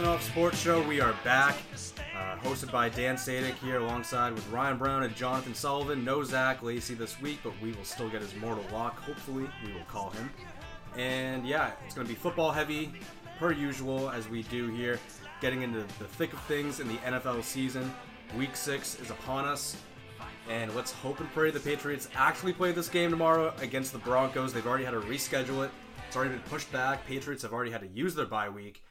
Off Sports Show. We are back, uh, hosted by Dan Sadik here alongside with Ryan Brown and Jonathan Sullivan. No Zach Lacey this week, but we will still get his mortal lock. Hopefully, we will call him. And yeah, it's going to be football heavy, per usual, as we do here. Getting into the thick of things in the NFL season. Week six is upon us. And let's hope and pray the Patriots actually play this game tomorrow against the Broncos. They've already had to reschedule it. It's already been pushed back. Patriots have already had to use their bye week.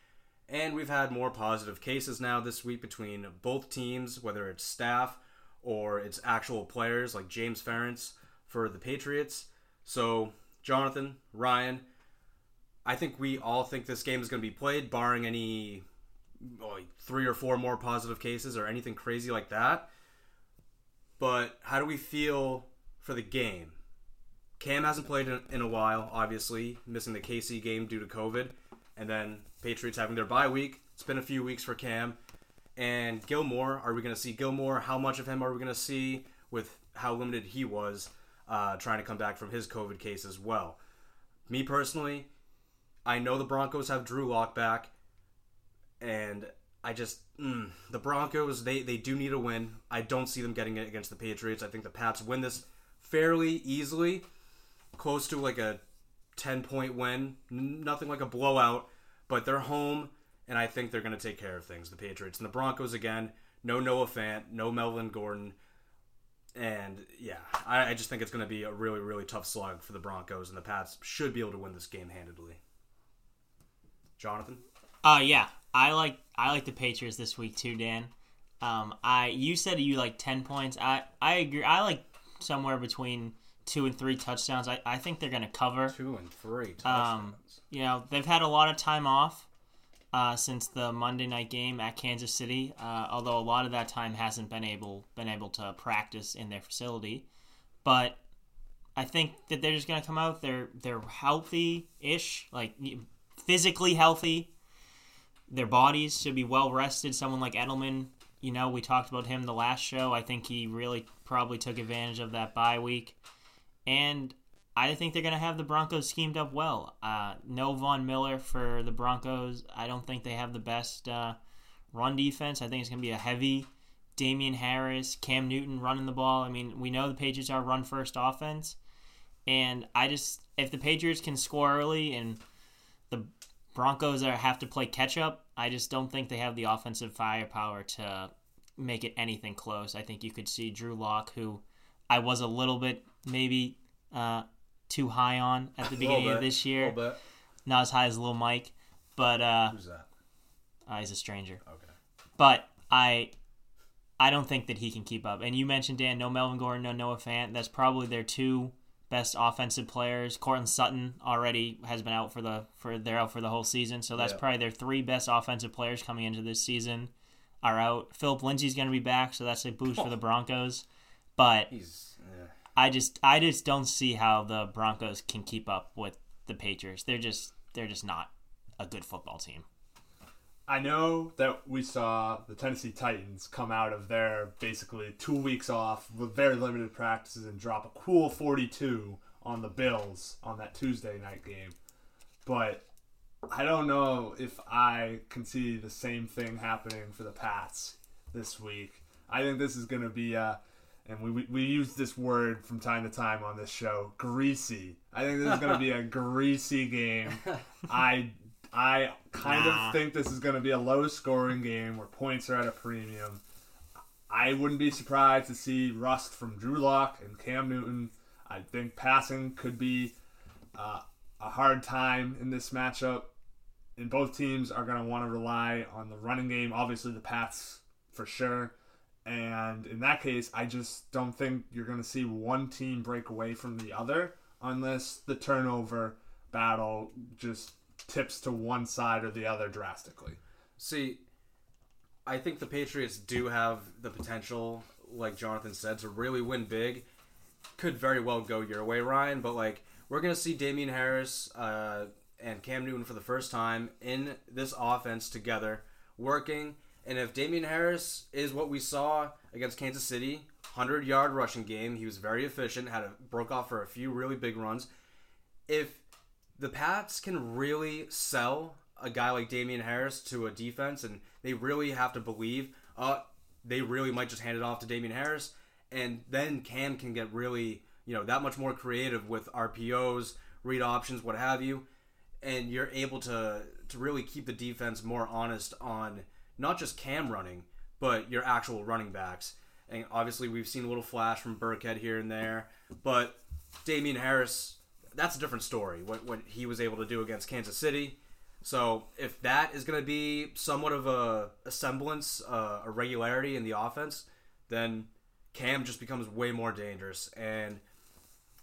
And we've had more positive cases now this week between both teams, whether it's staff or it's actual players like James Ferentz for the Patriots. So, Jonathan, Ryan, I think we all think this game is going to be played, barring any like three or four more positive cases or anything crazy like that. But how do we feel for the game? Cam hasn't played in, in a while, obviously, missing the KC game due to COVID. And then Patriots having their bye week. It's been a few weeks for Cam. And Gilmore, are we going to see Gilmore? How much of him are we going to see with how limited he was uh, trying to come back from his COVID case as well? Me personally, I know the Broncos have Drew Lock back. And I just mm, the Broncos they they do need a win. I don't see them getting it against the Patriots. I think the Pats win this fairly easily, close to like a ten point win. Nothing like a blowout, but they're home, and I think they're going to take care of things. The Patriots and the Broncos again. No Noah Fant, no Melvin Gordon, and yeah, I, I just think it's going to be a really really tough slug for the Broncos, and the Pats should be able to win this game handedly. Jonathan. Uh yeah, I like I like the Patriots this week too, Dan. Um, I you said you like ten points. I I agree. I like somewhere between two and three touchdowns. I, I think they're gonna cover. Two and three touchdowns. Um, you know they've had a lot of time off uh, since the Monday night game at Kansas City. Uh, although a lot of that time hasn't been able been able to practice in their facility, but I think that they're just gonna come out. They're they're healthy ish, like physically healthy. Their bodies should be well rested. Someone like Edelman, you know, we talked about him the last show. I think he really probably took advantage of that bye week, and I think they're going to have the Broncos schemed up well. Uh, no Von Miller for the Broncos. I don't think they have the best uh, run defense. I think it's going to be a heavy Damien Harris, Cam Newton running the ball. I mean, we know the Patriots are run first offense, and I just if the Patriots can score early and the Broncos are have to play catch up, I just don't think they have the offensive firepower to make it anything close. I think you could see Drew Lock, who I was a little bit maybe uh, too high on at the beginning of this year. little bit. Not as high as Lil Mike, but uh, Who's that? uh, he's a stranger. Okay. But I I don't think that he can keep up. And you mentioned Dan, no Melvin Gordon, no Noah Fant. That's probably their two best offensive players. Courtland Sutton already has been out for the for they're out for the whole season. So that's Yeah. probably their three best offensive players coming into this season are out. Phillip Lindsay's going to be back, so that's a boost for the Broncos. But He's. I just I just don't see how the Broncos can keep up with the Patriots. They're just they're just not a good football team. I know that we saw the Tennessee Titans come out of their basically two weeks off with very limited practices and drop a cool 42 on the Bills on that Tuesday night game. But I don't know if I can see the same thing happening for the Pats this week. I think this is going to be a, and we, we, we use this word from time to time on this show, greasy. I think this is going to be a greasy game. I I kind Nah. of think this is going to be a low scoring game where points are at a premium. I wouldn't be surprised to see rust from Drew Lock and Cam Newton. I think passing could be uh, a hard time in this matchup. And both teams are going to want to rely on the running game. Obviously, the Pats for sure. And in that case, I just don't think you're going to see one team break away from the other unless the turnover battle just tips to one side or the other drastically. See, I think the Patriots do have the potential, like Jonathan said, to really win big. Could very well go your way, Ryan, but like we're gonna see Damien Harris uh, and Cam Newton for the first time in this offense together, working. And if Damien Harris is what we saw against Kansas City, 100 yard rushing game, he was very efficient, had a, broke off for a few really big runs. If the Pats can really sell a guy like Damien Harris to a defense, and they really have to believe, uh, they really might just hand it off to Damien Harris, and then Cam can get really, you know, that much more creative with RPOs, read options, what have you, and you're able to to really keep the defense more honest on not just Cam running, but your actual running backs. And obviously, we've seen a little flash from Burkhead here and there, but Damien Harris, that's a different story. What what he was able to do against Kansas City. So if that is going to be somewhat of a, a semblance, uh, a regularity in the offense, then Cam just becomes way more dangerous. And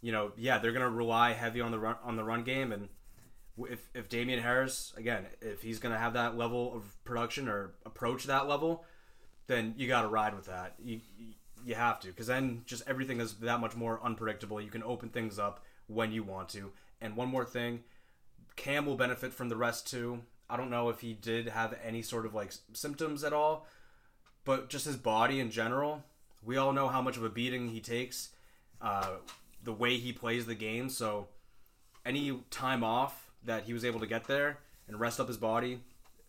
you know, yeah, they're going to rely heavy on the run on the run game. And if if Damien Harris again, if he's going to have that level of production or approach that level, then you got to ride with that. You you- have to because then just everything is that much more unpredictable. You can open things up when you want to. And one more thing, Cam will benefit from the rest too. I don't know if he did have any sort of like symptoms at all, but just his body in general. We all know how much of a beating he takes, uh, the way he plays the game. So any time off that he was able to get there and rest up his body,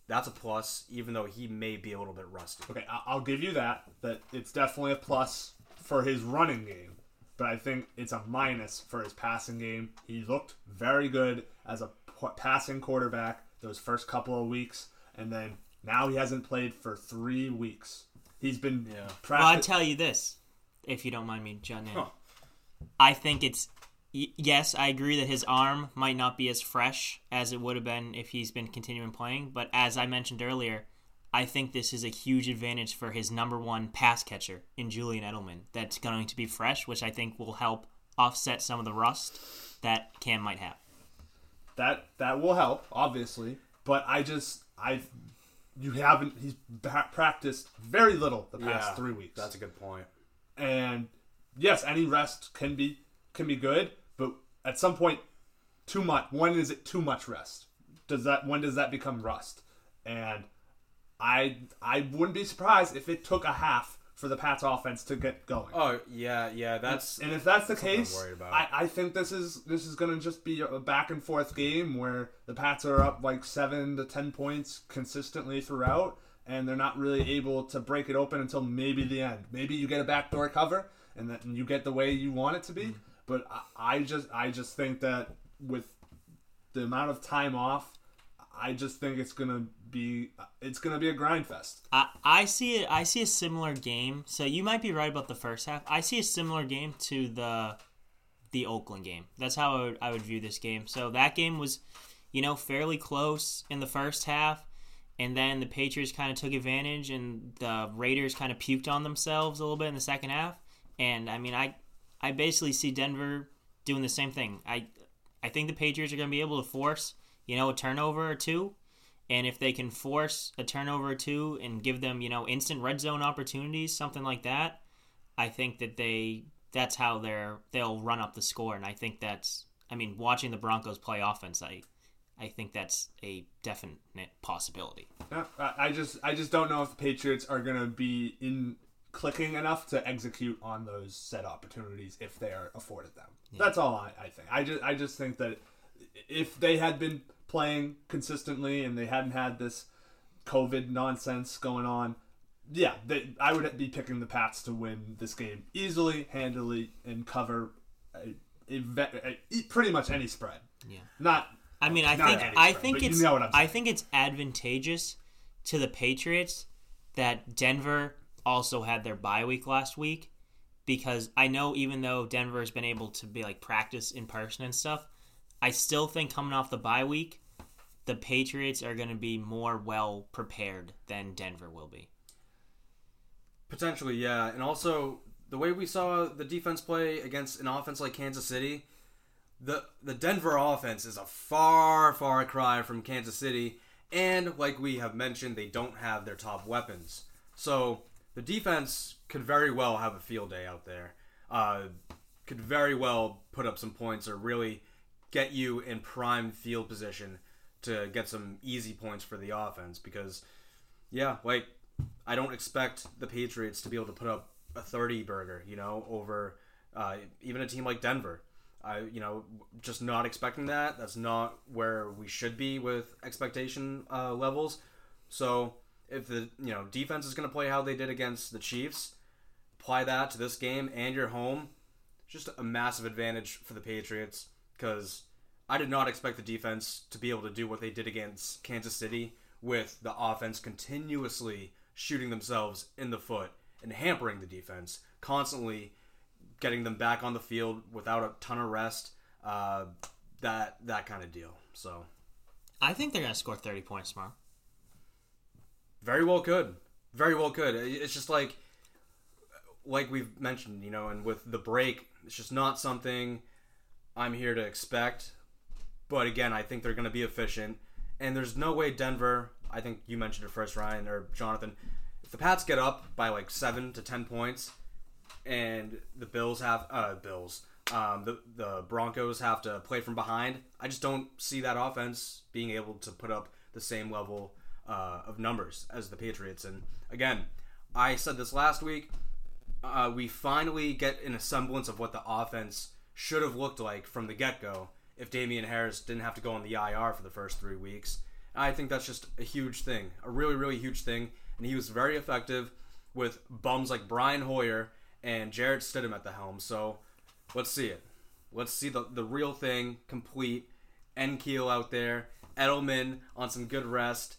that's a plus. Even though he may be a little bit rusty. Okay, I- I'll give you that. That it's definitely a plus for his running game, but I think it's a minus for his passing game. He looked very good as a passing quarterback those first couple of weeks, and then now he hasn't played for three weeks. He's been Yeah. Well, I practi- tell you this, if you don't mind me jutting in. Huh. I think it's y- yes, I agree that his arm might not be as fresh as it would have been if he's been continuing playing. But as I mentioned earlier, I think this is a huge advantage for his number one pass catcher in Julian Edelman. That's going to be fresh, which I think will help offset some of the rust that Cam might have. that that will help, obviously. But I just I you haven't he's practiced very little the past three weeks. That's a good point. and yes, any rest can be can be good, but at some point, too much. When is it too much rest? Does that when does that become rust? And I I wouldn't be surprised if it took a half for the Pats offense to get going. Oh yeah, yeah. That's And if that's the case. I, I think this is this is gonna just be a back and forth game where the Pats are up like seven to ten points consistently throughout, and they're not really able to break it open until maybe the end. Maybe you get a backdoor cover, and then you get the way you want it to be. But I, I just I just think that with the amount of time off, I just think it's gonna be it's gonna be a grind fest. I, I see it. I see a similar game. So you might be right about the first half. I see a similar game to the the Oakland game. That's how I would, I would view this game. So that game was, you know, fairly close in the first half, and then the Patriots kind of took advantage, and the Raiders kind of puked on themselves a little bit in the second half. And I mean, I I basically see Denver doing the same thing. I I think the Patriots are going to be able to force you know a turnover or two. And if they can force a turnover or two and give them, you know, instant red zone opportunities, something like that, I think that they that's how they're they'll run up the score. And I think that's I mean, watching the Broncos play offense, I I think that's a definite possibility. Yeah, I just I just don't know if the Patriots are gonna be in clicking enough to execute on those set opportunities if they are afforded them. That's all I, I think. I just I just think that if they had been playing consistently and they hadn't had this COVID nonsense going on, yeah, they, I would be picking the Pats to win this game easily, handily, and cover a, a, a- pretty much any spread. Yeah. Not I mean, I think any I think but you it's know I think it's advantageous to the Patriots that Denver also had their bye week last week because I know even though Denver has been able to be like practice in person and stuff, I still think coming off the bye week, the Patriots are going to be more well prepared than Denver will be. Potentially, yeah. And also the way we saw the defense play against an offense like Kansas City, the the Denver offense is a far, far cry from Kansas City. And like we have mentioned, they don't have their top weapons. So the defense could very well have a field day out there. Uh, could very well put up some points or really get you in prime field position to get some easy points for the offense because yeah, like I don't expect the Patriots to be able to put up a 30 burger, you know, over uh, even a team like Denver. I, you know, just not expecting that. That's not where we should be with expectation uh, levels. So if the you know defense is going to play how they did against the Chiefs, apply that to this game and you're home. Just a massive advantage for the Patriots because I did not expect the defense to be able to do what they did against Kansas City with the offense continuously shooting themselves in the foot and hampering the defense, constantly getting them back on the field without a ton of rest. Uh, that that kind of deal. So I think they're gonna score thirty points tomorrow. Very well could, very well could. It's just like like we've mentioned, you know, and with the break, it's just not something I'm here to expect. But again, I think they're going to be efficient, and there's no way Denver. I think you mentioned it first, Ryan or Jonathan. If the Pats get up by like seven to ten points, and the Bills have uh Bills, um, the the Broncos have to play from behind. I just don't see that offense being able to put up the same level uh, of numbers as the Patriots. And again, I said this last week. Uh, we finally get in a semblance of what the offense should have looked like from the get go if Damien Harris didn't have to go on the IR for the first three weeks. I think that's just a huge thing, a really, really huge thing. And he was very effective with bums like Brian Hoyer and Jarrett Stidham at the helm. So let's see it. Let's see the, the real thing complete. N'Keal out there, Edelman on some good rest.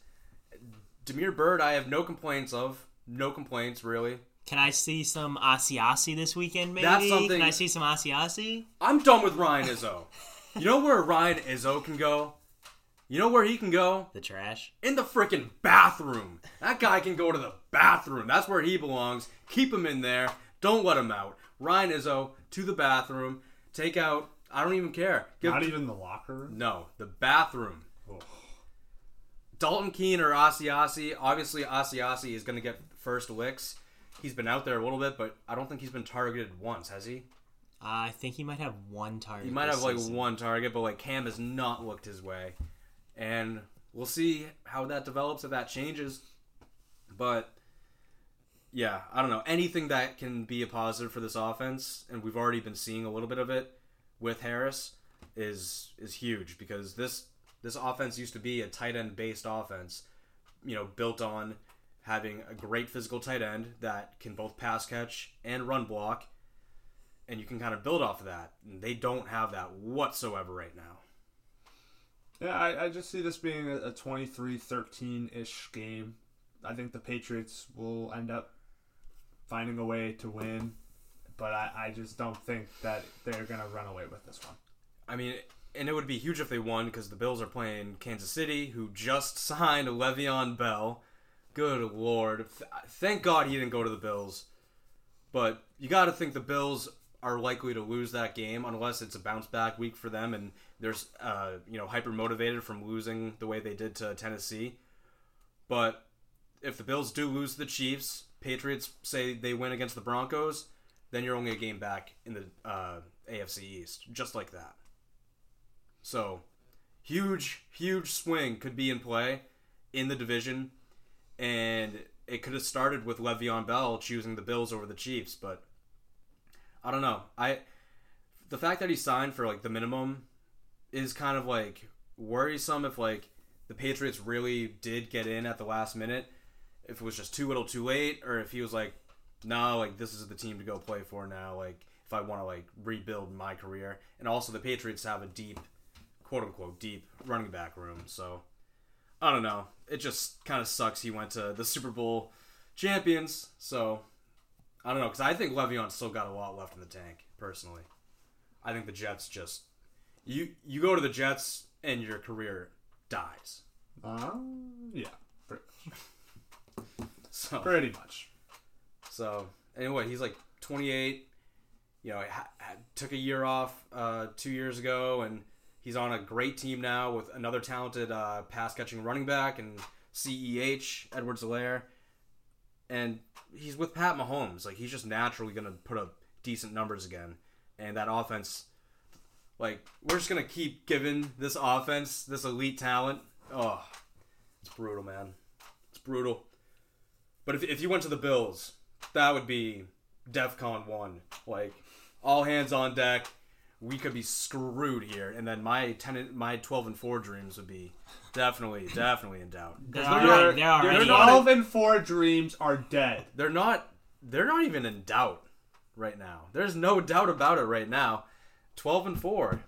Damiere Byrd, I have no complaints of. No complaints, really. Can I see some Asiasi this weekend? Maybe. That's something- Can I see some Asiasi? I'm done with Ryan Izzo. you know where Ryan Izzo can go? You know where he can go? The trash. In the freaking bathroom. That guy can go to the bathroom. That's where he belongs. Keep him in there. Don't let him out. Ryan Izzo to the bathroom. Take out. I don't even care. Give, Not even the locker room. no, the bathroom. Dalton Keene or Asiasi. Obviously, Asiasi is going to get first licks. He's been out there a little bit, but I don't think he's been targeted once, has he? I think he might have one target. He might have like season. one target, but like Cam has not looked his way, and we'll see how that develops if that changes. But yeah, I don't know anything that can be a positive for this offense, and we've already been seeing a little bit of it with Harris is is huge because this this offense used to be a tight end based offense, you know, built on having a great physical tight end that can both pass catch and run block and you can kind of build off of that. And they don't have that whatsoever right now. Yeah, I, I just see this being a, a 23-13 ish game. I think the Patriots will end up finding a way to win, but I, I just don't think that they're gonna run away with this one. I mean, and it would be huge if they won because the Bills are playing Kansas City, who just signed Le'Veon Bell. Good lord! Th- Thank God he didn't go to the Bills. But you got to think the Bills are likely to lose that game unless it's a bounce back week for them and they're uh, you know hyper motivated from losing the way they did to Tennessee. But if the Bills do lose the Chiefs, Patriots say they win against the Broncos, then you're only a game back in the uh, AFC East, just like that. So, huge, huge swing could be in play in the division, and it could have started with Le'Veon Bell choosing the Bills over the Chiefs, but I don't know. I the fact that he signed for like the minimum is kind of like worrisome if like the Patriots really did get in at the last minute. If it was just too little, too late, or if he was like, no, like this is the team to go play for now. Like if I want to like rebuild my career, and also the Patriots have a deep, quote unquote, deep running back room. So I don't know. It just kind of sucks. He went to the Super Bowl champions. So I don't know because I think Le'Veon's still got a lot left in the tank. Personally, I think the Jets just you you go to the Jets and your career dies. Uh, yeah, pretty, So pretty much. So anyway, he's like 28. You know, ha- ha- took a year off uh, two years ago, and he's on a great team now with another talented uh, pass catching running back and Ceh Edwards Helaire, and he's with Pat Mahomes. Like he's just naturally going to put up decent numbers again, and that offense. Like we're just gonna keep giving this offense this elite talent. Oh, it's brutal, man. It's brutal. But if if you went to the Bills, that would be DefCon one. Like all hands on deck. We could be screwed here, and then my ten, my twelve and four dreams would be definitely, definitely in doubt. They're they're already, not- they're already they're not- Twelve and four dreams are dead. They're not. They're not even in doubt right now. There's no doubt about it right now. Twelve and four.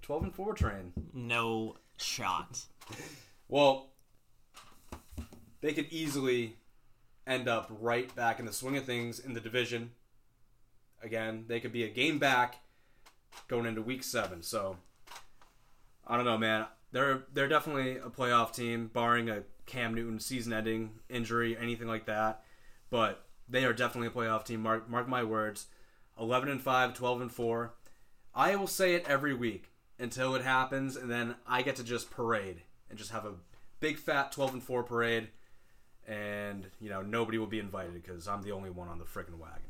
Twelve and four train. no shot. Well, they could easily end up right back in the swing of things in the division. Again, they could be a game back going into week seven. So I don't know, man. They're they're definitely a playoff team, barring a Cam Newton season-ending injury, anything like that. But they are definitely a playoff team. Mark mark my words. 11 and 5, 12 and 4. I will say it every week until it happens, and then I get to just parade and just have a big fat 12 and 4 parade, and you know nobody will be invited because I'm the only one on the freaking wagon.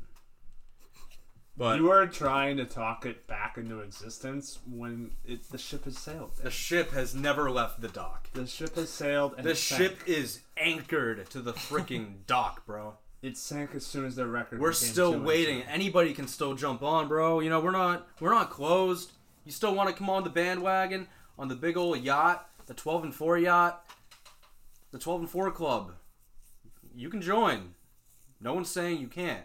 But You are trying to talk it back into existence when it, the ship has sailed. the ship has never left the dock. The ship has sailed and The it sank. ship is anchored to the freaking dock, bro. It sank as soon as their record. We're became still two waiting. Anybody can still jump on, bro. You know, we're not we're not closed. You still want to come on the bandwagon on the big old yacht, the 12 and 4 yacht, the 12 and 4 club. You can join. No one's saying you can't.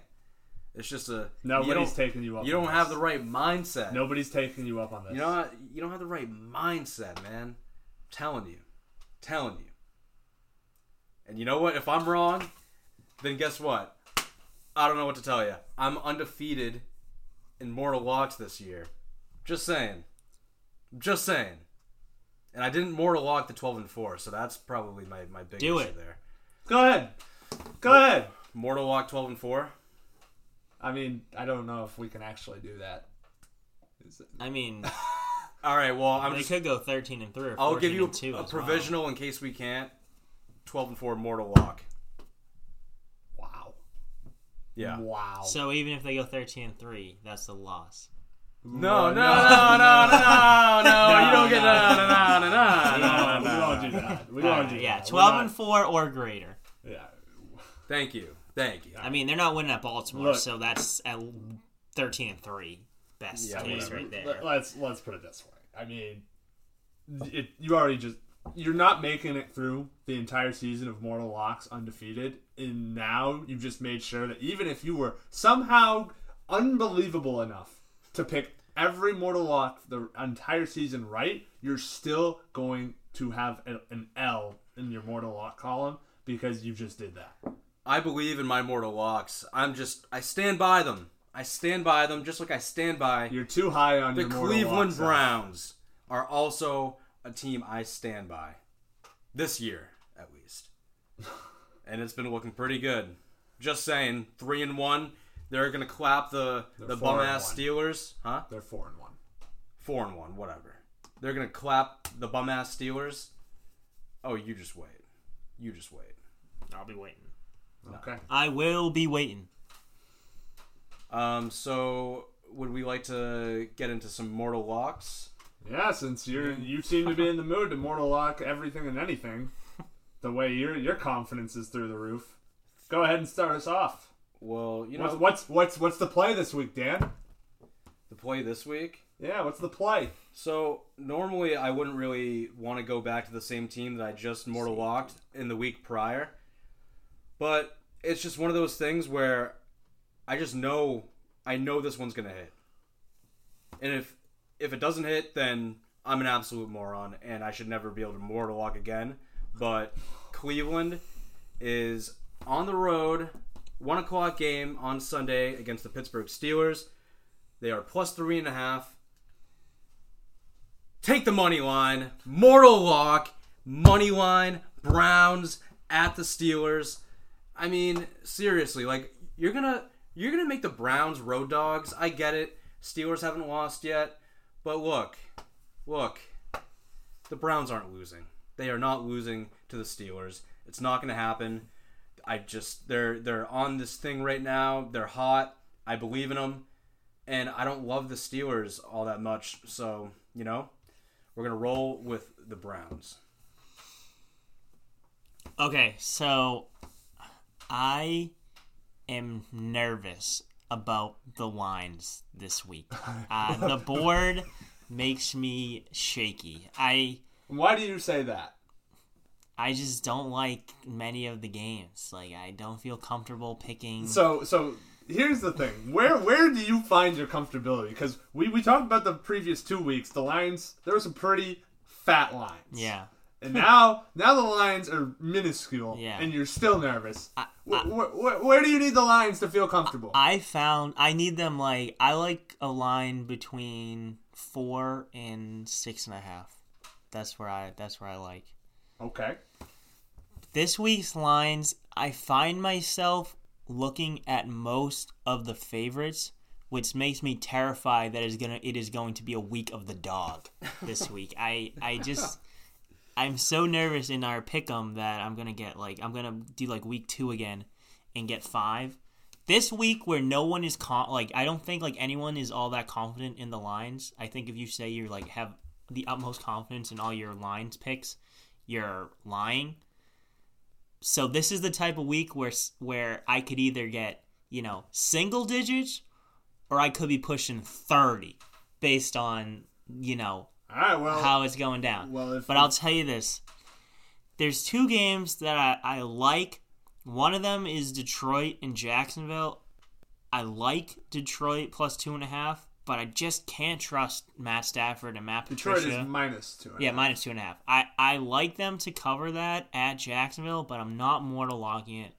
It's just a Nobody's don't, taking you up. you on don't have this. the right mindset. Nobody's taking you up on this. You know what? You don't have the right mindset, man. I'm telling you. telling you. And you know what? If I'm wrong, then guess what? I don't know what to tell you. I'm undefeated in Mortal Locks this year. Just saying. Just saying. And I didn't Mortal Lock the 12 and 4, so that's probably my, my big Do issue it. there. Go ahead. Go ahead. Mortal Lock 12 and 4? I mean, I don't know if we can actually do that. Is it- I mean, All right, well, I'm they just could go 13 and 3 or 14 I'll give you and 2 a, a as well. provisional in case we can't. 12 and 4 Mortal Lock. Wow. Yeah. Wow. So even if they go 13 and 3, that's the loss. No, no, no, no, no, no, no, you don't get no, no, no, no, no, no, no, we no, don't no. do that. We don't do that. yeah, that. 12 We're and not- 4 or greater. Yeah. Thank you, thank you. I mean, they're not winning at Baltimore, Look. so that's at 13 and 3. Best Yeah, case whatever. right there. Let- Let's let's put it this way. I mean, it, you already just you're not making it through the entire season of Mortal Locks undefeated, and now you've just made sure that even if you were somehow unbelievable enough to pick every Mortal Lock the entire season right, you're still going to have a- an L in your Mortal Lock column because you just did that. I believe in my mortal locks. I'm just, I stand by them. I stand by them just like I stand by You're too high on the your Cleveland Lock. Browns are also a team I stand by. This year, at least. And it's been looking pretty good. Just saying, three and one. They're gonna clap the the bum ass one. Steelers, huh? They're four and one. Four and one, whatever. They're gonna clap the bum ass Steelers. Oh, you just wait. You just wait. I'll be waiting. Okay. I will be waiting. Um, so would we like to get into some mortal locks? Yeah, since you're you seem to be in the mood to mortal lock everything and anything, the way your your confidence is through the roof. Go ahead and start us off. Well, you know, What's what's what's what's the play this week, Dan? the play this week. Yeah, what's the play? So normally I wouldn't really want to go back to the same team that I just mortal locked in the week prior, but it's just one of those things where I just know I know this one's gonna hit, and if if it doesn't hit, then I'm an absolute moron and I should never be able to mortal lock again. But Cleveland is on the road, one o'clock game on Sunday against the Pittsburgh Steelers. They are plus three and a half. Take the money line. Mortal lock. Money line. Browns at the Steelers. I mean, seriously, like you're gonna you're gonna make the Browns road dogs. I get it. Steelers haven't lost yet, but look, look, the Browns aren't losing. They are not losing to the Steelers. It's not gonna happen. I just they're they're on this thing right now. They're hot. I believe in them, and I don't love the Steelers all that much. So you know, we're gonna roll with the Browns. Okay, so I am nervous about the lines this week. Uh, the board makes me shaky. I Why do you say that? I just don't like many of the games. Like I don't feel comfortable picking. So so here's the thing. Where where do you find your comfortability? Because we, we talked about the previous two weeks. The lines there were some pretty fat lines. yeah. And now now the lines are minuscule. Yeah. And you're still nervous. Wh- wh- wh- where do you need the lines to feel comfortable? I found I need them like I like a line between four and six and a half. That's where I that's where I like. okay. This week's lines, I find myself looking at most of the favorites, which makes me terrified that is gonna it is going to be a week of the dog this week. I I just I'm so nervous in our pick'em that I'm gonna get like I'm gonna do like week two again and get five. This week where no one is con- like I don't think like anyone is all that confident in the lines. I think if you say you're like have the utmost confidence in all your lines picks, you're lying. So this is the type of week where where I could either get you know single digits, or I could be pushing thirty, based on you know All right. Well. how it's going down. well, if but I'll tell you this: there's two games that I, I like. One of them is Detroit and Jacksonville. I like Detroit plus two and a half, but I just can't trust Matt Stafford and Matt Detroit Patricia. is minus two. and Yeah, half. minus two and a half. I, I like them to cover that at Jacksonville, but I'm not mortal locking it.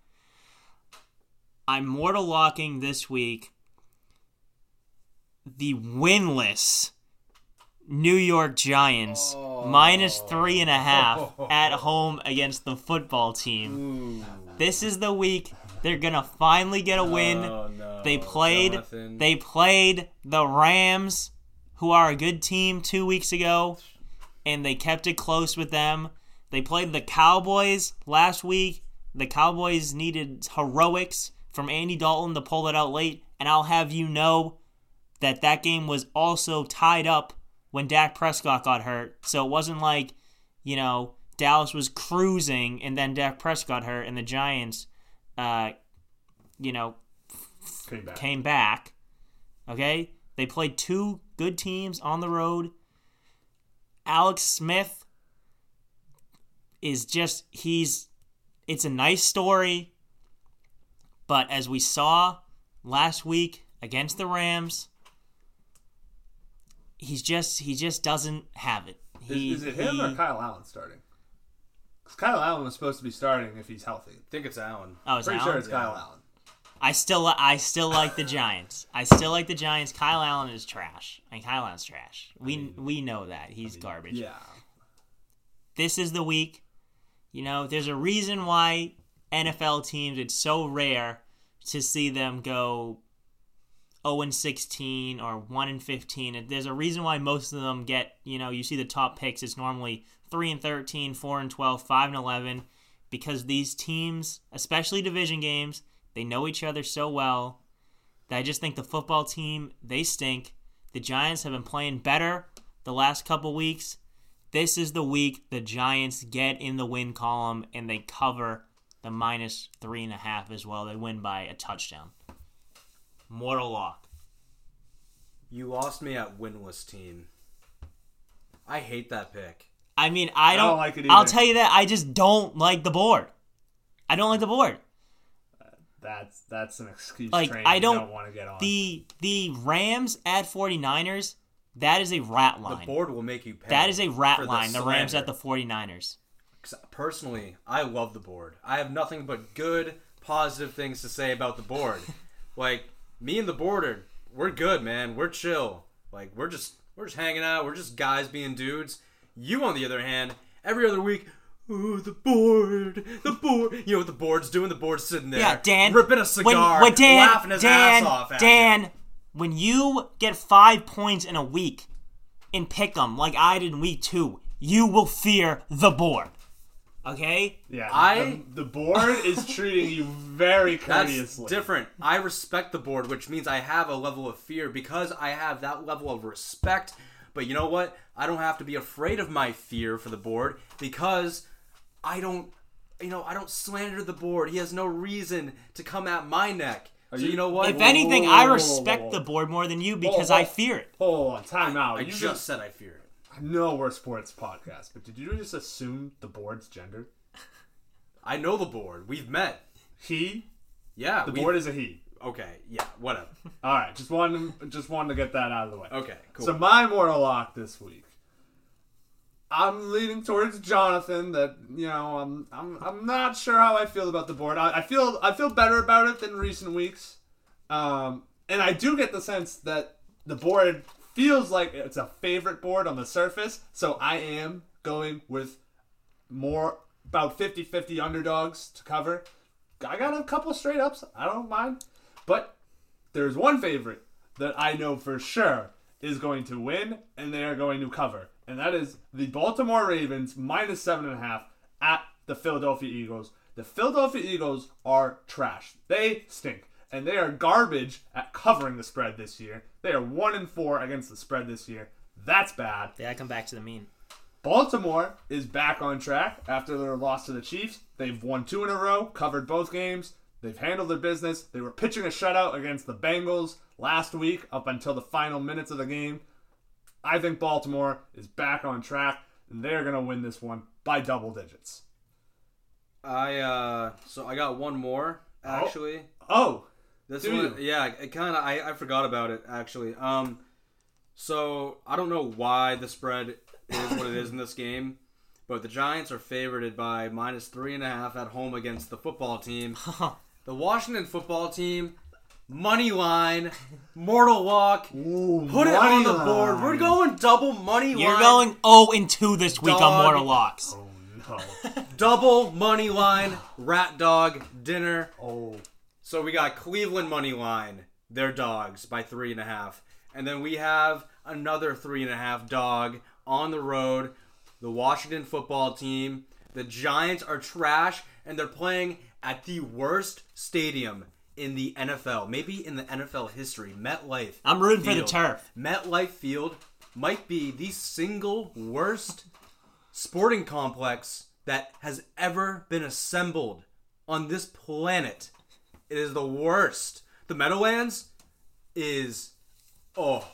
I'm mortal locking this week the winless New York Giants oh. minus three and a half at home against the football team. This is the week they're gonna finally get a win. Oh no! They played Jonathan. they played the Rams, who are a good team, two weeks ago, and they kept it close with them. They played the Cowboys last week. The Cowboys needed heroics from Andy Dalton to pull it out late, and I'll have you know that that game was also tied up when Dak Prescott got hurt. So it wasn't like, you know, Dallas was cruising and then Dak Prescott hurt and the Giants, uh, you know, Came back. came back. Okay? They played two good teams on the road. Alex Smith is just he's it's a nice story. But as we saw last week against the Rams, he's just he just doesn't have it. Is, He, is it him he- or Kyle Allen starting? Because Kyle Allen was supposed to be starting if he's healthy. I think it's Allen. Oh, it's Pretty Allen? sure it's Kyle Allen. I still I still like the Giants. I still like the Giants. Kyle Allen is trash. I And Kyle Allen's trash. We we know that. He's garbage. Yeah. This is the week. You know, there's a reason why NFL teams it's so rare to see them go 0 and 16 or 1 and 15. There's a reason why most of them get, you know, you see the top picks it's normally 3 and 13, 4 and 12, 5 and 11 because these teams, especially division games, they know each other so well that I just think the football team, they stink. The Giants have been playing better the last couple weeks. This is the week the Giants get in the win column and they cover the minus three and a half as well. They win by a touchdown. Mortal lock. You lost me at winless team. I hate that pick. I mean, I don't, don't like it either. I'll tell you that I just don't like the board. I don't like the board. Uh, that's that's an excuse Like, train I don't- don't want to get on. The the Rams at 49ers, that is a rat line. The board will make you pay. That is a rat line. The Rams at the 49ers. 'Cause uh, Personally, I love the board. I have nothing but good, positive things to say about the board. like me and the board are, we're good, man. We're chill. Like we're just we're just hanging out. We're just guys being dudes. You, on the other hand, every other week. Ooh, the board, the board. You know what the board's doing? The board's sitting there, Yeah, Dan. ripping a cigar, when, when Dan, laughing his Dan, ass off. At Dan, you. when you get five points in a week in pick'em like I did in week two, you will fear the board. Okay? yeah, I- the, the board is treating you very That's courteously. different. I respect the board, which means I have a level of fear because I have that level of respect. But you know what? I don't have to be afraid of my fear for the board because I don't, you know, I don't slander the board. He has no reason to come at my neck. So you, you- know what? If anything, I whoa, whoa, respect whoa. the board more than you because whoa. I fear it. Hold on, time out. I you just said I fear it. I know we're a sports podcast, but did you just assume the board's gender? I know the board. We've met. He. Yeah, The we- board is a he. Okay, yeah, whatever. All right, just wanted to, just wanted to get that out of the way. Okay, cool. So my mortal lock this week. I'm leaning towards Jonathan. That you know, I'm I'm I'm not sure how I feel about the board. I, I feel I feel better about it than recent weeks, um, and I do get the sense that the board feels like it's a favorite board on the surface. So I am going with more about 50-50 underdogs to cover. I got a couple straight ups. I don't mind, but there's one favorite that I know for sure is going to win and they are going to cover. And that is the Baltimore Ravens minus seven and a half at the Philadelphia Eagles. The Philadelphia Eagles are trash. They stink. And they are garbage at covering the spread this year. They are one and four against the spread this year. That's bad. Yeah, I come back to the mean. Baltimore is back on track after their loss to the Chiefs. They've won two in a row, covered both games. They've handled their business. They were pitching a shutout against the Bengals last week up until the final minutes of the game. I think Baltimore is back on track, and they're going to win this one by double digits. I uh, so I got one more actually. Oh, This Do one, yeah, it kind of I, I forgot about it actually. Um, so I don't know why the spread is what it is in this game, but the Giants are favored by minus three and a half at home against the football team. the Washington football team, money line, mortal walk. Ooh, Put it on money the board. line. We're going double money You're line. going 0 and 2 this week on Mortal Locks. Oh no! double money line, rat dog dinner. Oh, So we got Cleveland money line, their dogs by three and a half, and then we have another three and a half dog on the road. The Washington football team. The Giants are trash, and they're playing at the worst stadium in the NFL, maybe in the NFL history. MetLife. I'm rooting for the turf. MetLife Field might be the single worst sporting complex that has ever been assembled on this planet. It is the worst. The Meadowlands is oh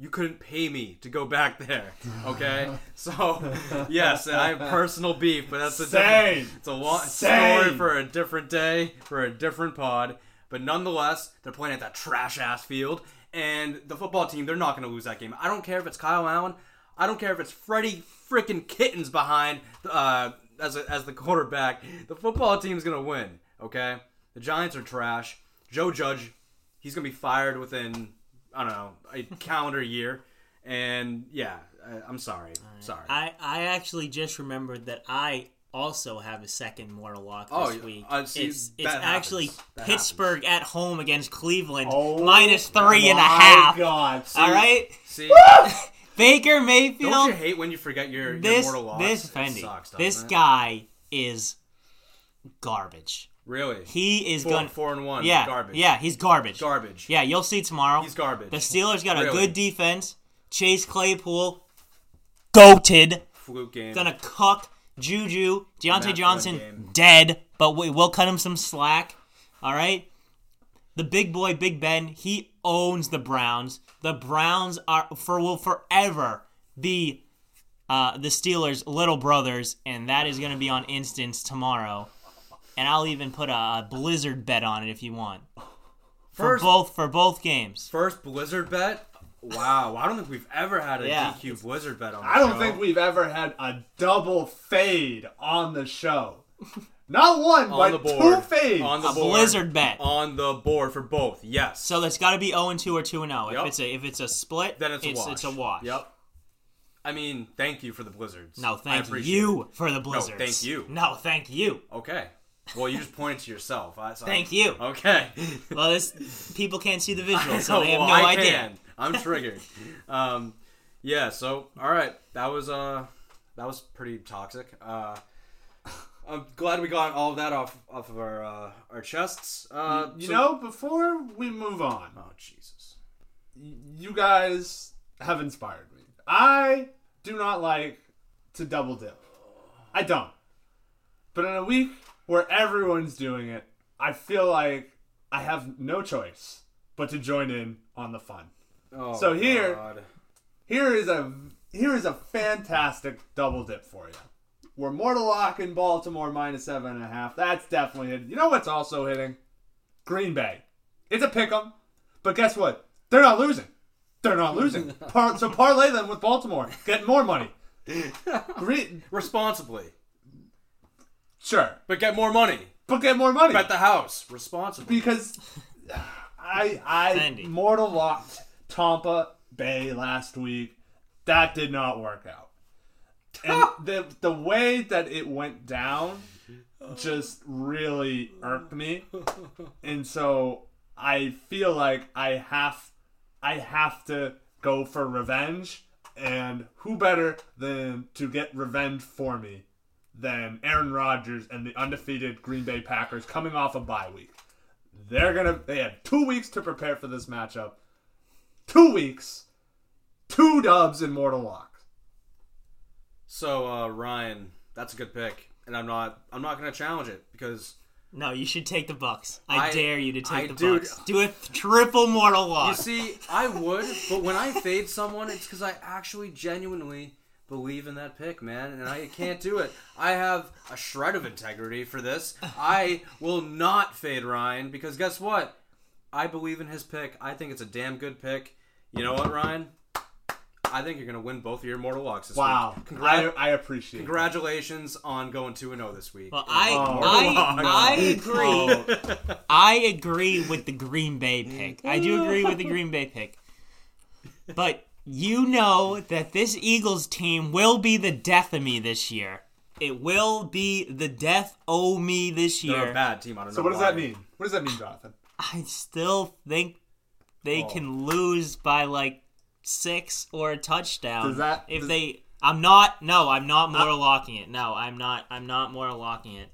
you couldn't pay me to go back there. Okay? so yes, and I have personal beef, but that's a Same. different it's a long Same. story for a different day, for a different pod. But nonetheless, they're playing at that trash ass field. And the football team, they're not gonna lose that game. I don't care if it's Kyle Allen. I don't care if it's Freddie freaking Kitchens behind uh, as a, as the quarterback. The football team's gonna win. Okay, the Giants are trash. Joe Judge, he's gonna be fired within I don't know a calendar year. And yeah, I, I'm sorry, sorry. I, I actually just remembered that I also have a second mortal lock this Oh, week. uh, see, it's it's actually. That Pittsburgh at home against Cleveland, Oh minus three and a half. God! All right, See, Baker Mayfield. don't you hate when you forget your, your this mortal loss? this Fendi, sucks, this it? guy is garbage. Really He is four, going four and one. yeah garbage. Yeah, he's garbage. garbage. Yeah, you'll see tomorrow. He's garbage. The Steelers got a Really. good defense. Chase Claypool, goated, fluke game. gonna cook. Juju, Diontae Johnson, dead, but we will cut him some slack. All right. The big boy, Big Ben, he owns the Browns. The Browns are for will forever be uh, the Steelers' little brothers, and that is going to be on instance tomorrow. And I'll even put a, a blizzard bet on it if you want for First, both for both games. first Blizzard bet. Wow, I don't think we've ever had a Yeah. DQ Blizzard bet on. The I don't show. think we've ever had a double fade on the show. Not one, on but the board. two fades. on the A board. blizzard bet. on the board for both. Yes. So it's got to be 0 and 2 or 2 and 0. If it's a if it's a split, then it's a it's, wash. it's a wash. Yep. I mean, thank you for the blizzards. No, thank you it. for the blizzards. thank you. No, thank you. Okay. Well, you just pointed to yourself. I, so Thank you. Okay. Well, this people can't see the visual, so they have well, no I idea. Can. I'm triggered. um, yeah. So, all right, that was uh, that was pretty toxic. Uh, I'm glad we got all of that off off of our uh, our chests. Uh, you so- know, before we move on, Oh Jesus. you guys have inspired me. I do not like to double dip. I don't. But in a week where everyone's doing it, I feel like I have no choice but to join in on the fun. Oh, So here- God. Here is a here is a fantastic double dip for you. We're Mortal Lock in Baltimore minus seven and a half. That's definitely hitting. You know what's also hitting? Green Bay. It's a pick 'em, but guess what? They're not losing. They're not losing. Par- so parlay them with Baltimore, get more money. Green, responsibly, sure, but get more money. but get more money Bet the house responsibly. because I I Fendi. mortal locked Tampa Bay last week. That did not work out. And the the way that it went down just really irked me. And so I feel like I have I have to go for revenge and who better than to get revenge for me than Aaron Rodgers and the undefeated Green Bay Packers coming off a bye week. They're gonna. They had two weeks to prepare for this matchup. Two weeks, two dubs in Mortal Lock. So uh, Ryan, that's a good pick, and I'm not. I'm not going to challenge it because No, you should take the Bucs. I, I- dare you to take I- the dude. Bucs. Do a th- triple mortal Lock. you see, I would, but when I fade someone, it's because I actually genuinely believe in that pick, man, and I can't do it. I have a shred of integrity for this. I will not fade Ryan because guess what? I believe in his pick. I think it's a damn good pick. You know what, Ryan? I think you're going to win both of your mortal locks this Wow, week. Congrat- I, I appreciate. it. Congratulations on going 2 0 this week. Well, I Oh, I. I agree. Oh. I agree with the Green Bay pick. I do agree with the Green Bay pick. But you know that this Eagles team will be the death of me this year. It will be the death o me this year. They're a bad team. I don't So what does why. that mean? What does that mean, Jonathan? I still think they Oh. can lose by like six or a touchdown. Does that- if does- they I'm not no, I'm not more locking it. No, I'm not I'm not more locking it.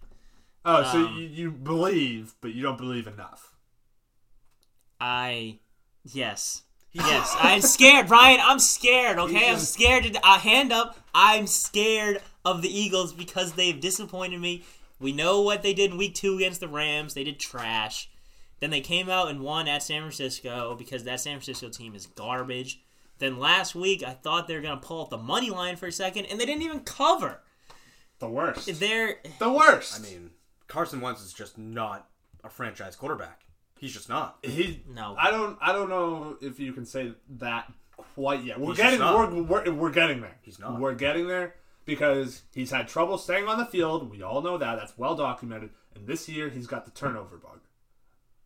Oh, so Um, you, you believe, but you don't believe enough. I yes. Yes, I'm scared, Brian. I'm scared. Okay, I'm scared. To, uh, hand up. I'm scared of the Eagles because they've disappointed me. We know what they did in Week Two against the Rams. They did trash. Then they came out and won at San Francisco because that San Francisco team is garbage. Then last week, I thought they were gonna pull up the money line for a second, and they didn't even cover. The worst. They're the worst. I mean, Carson Wentz is just not a franchise quarterback. He's just not. he. No. I don't. I don't know if you can say that quite yet. We're He's getting. just not. We're, we're we're getting there. He's not. We're getting there because he's had trouble staying on the field. We all know that. That's well documented. And this year, he's got the turnover bug.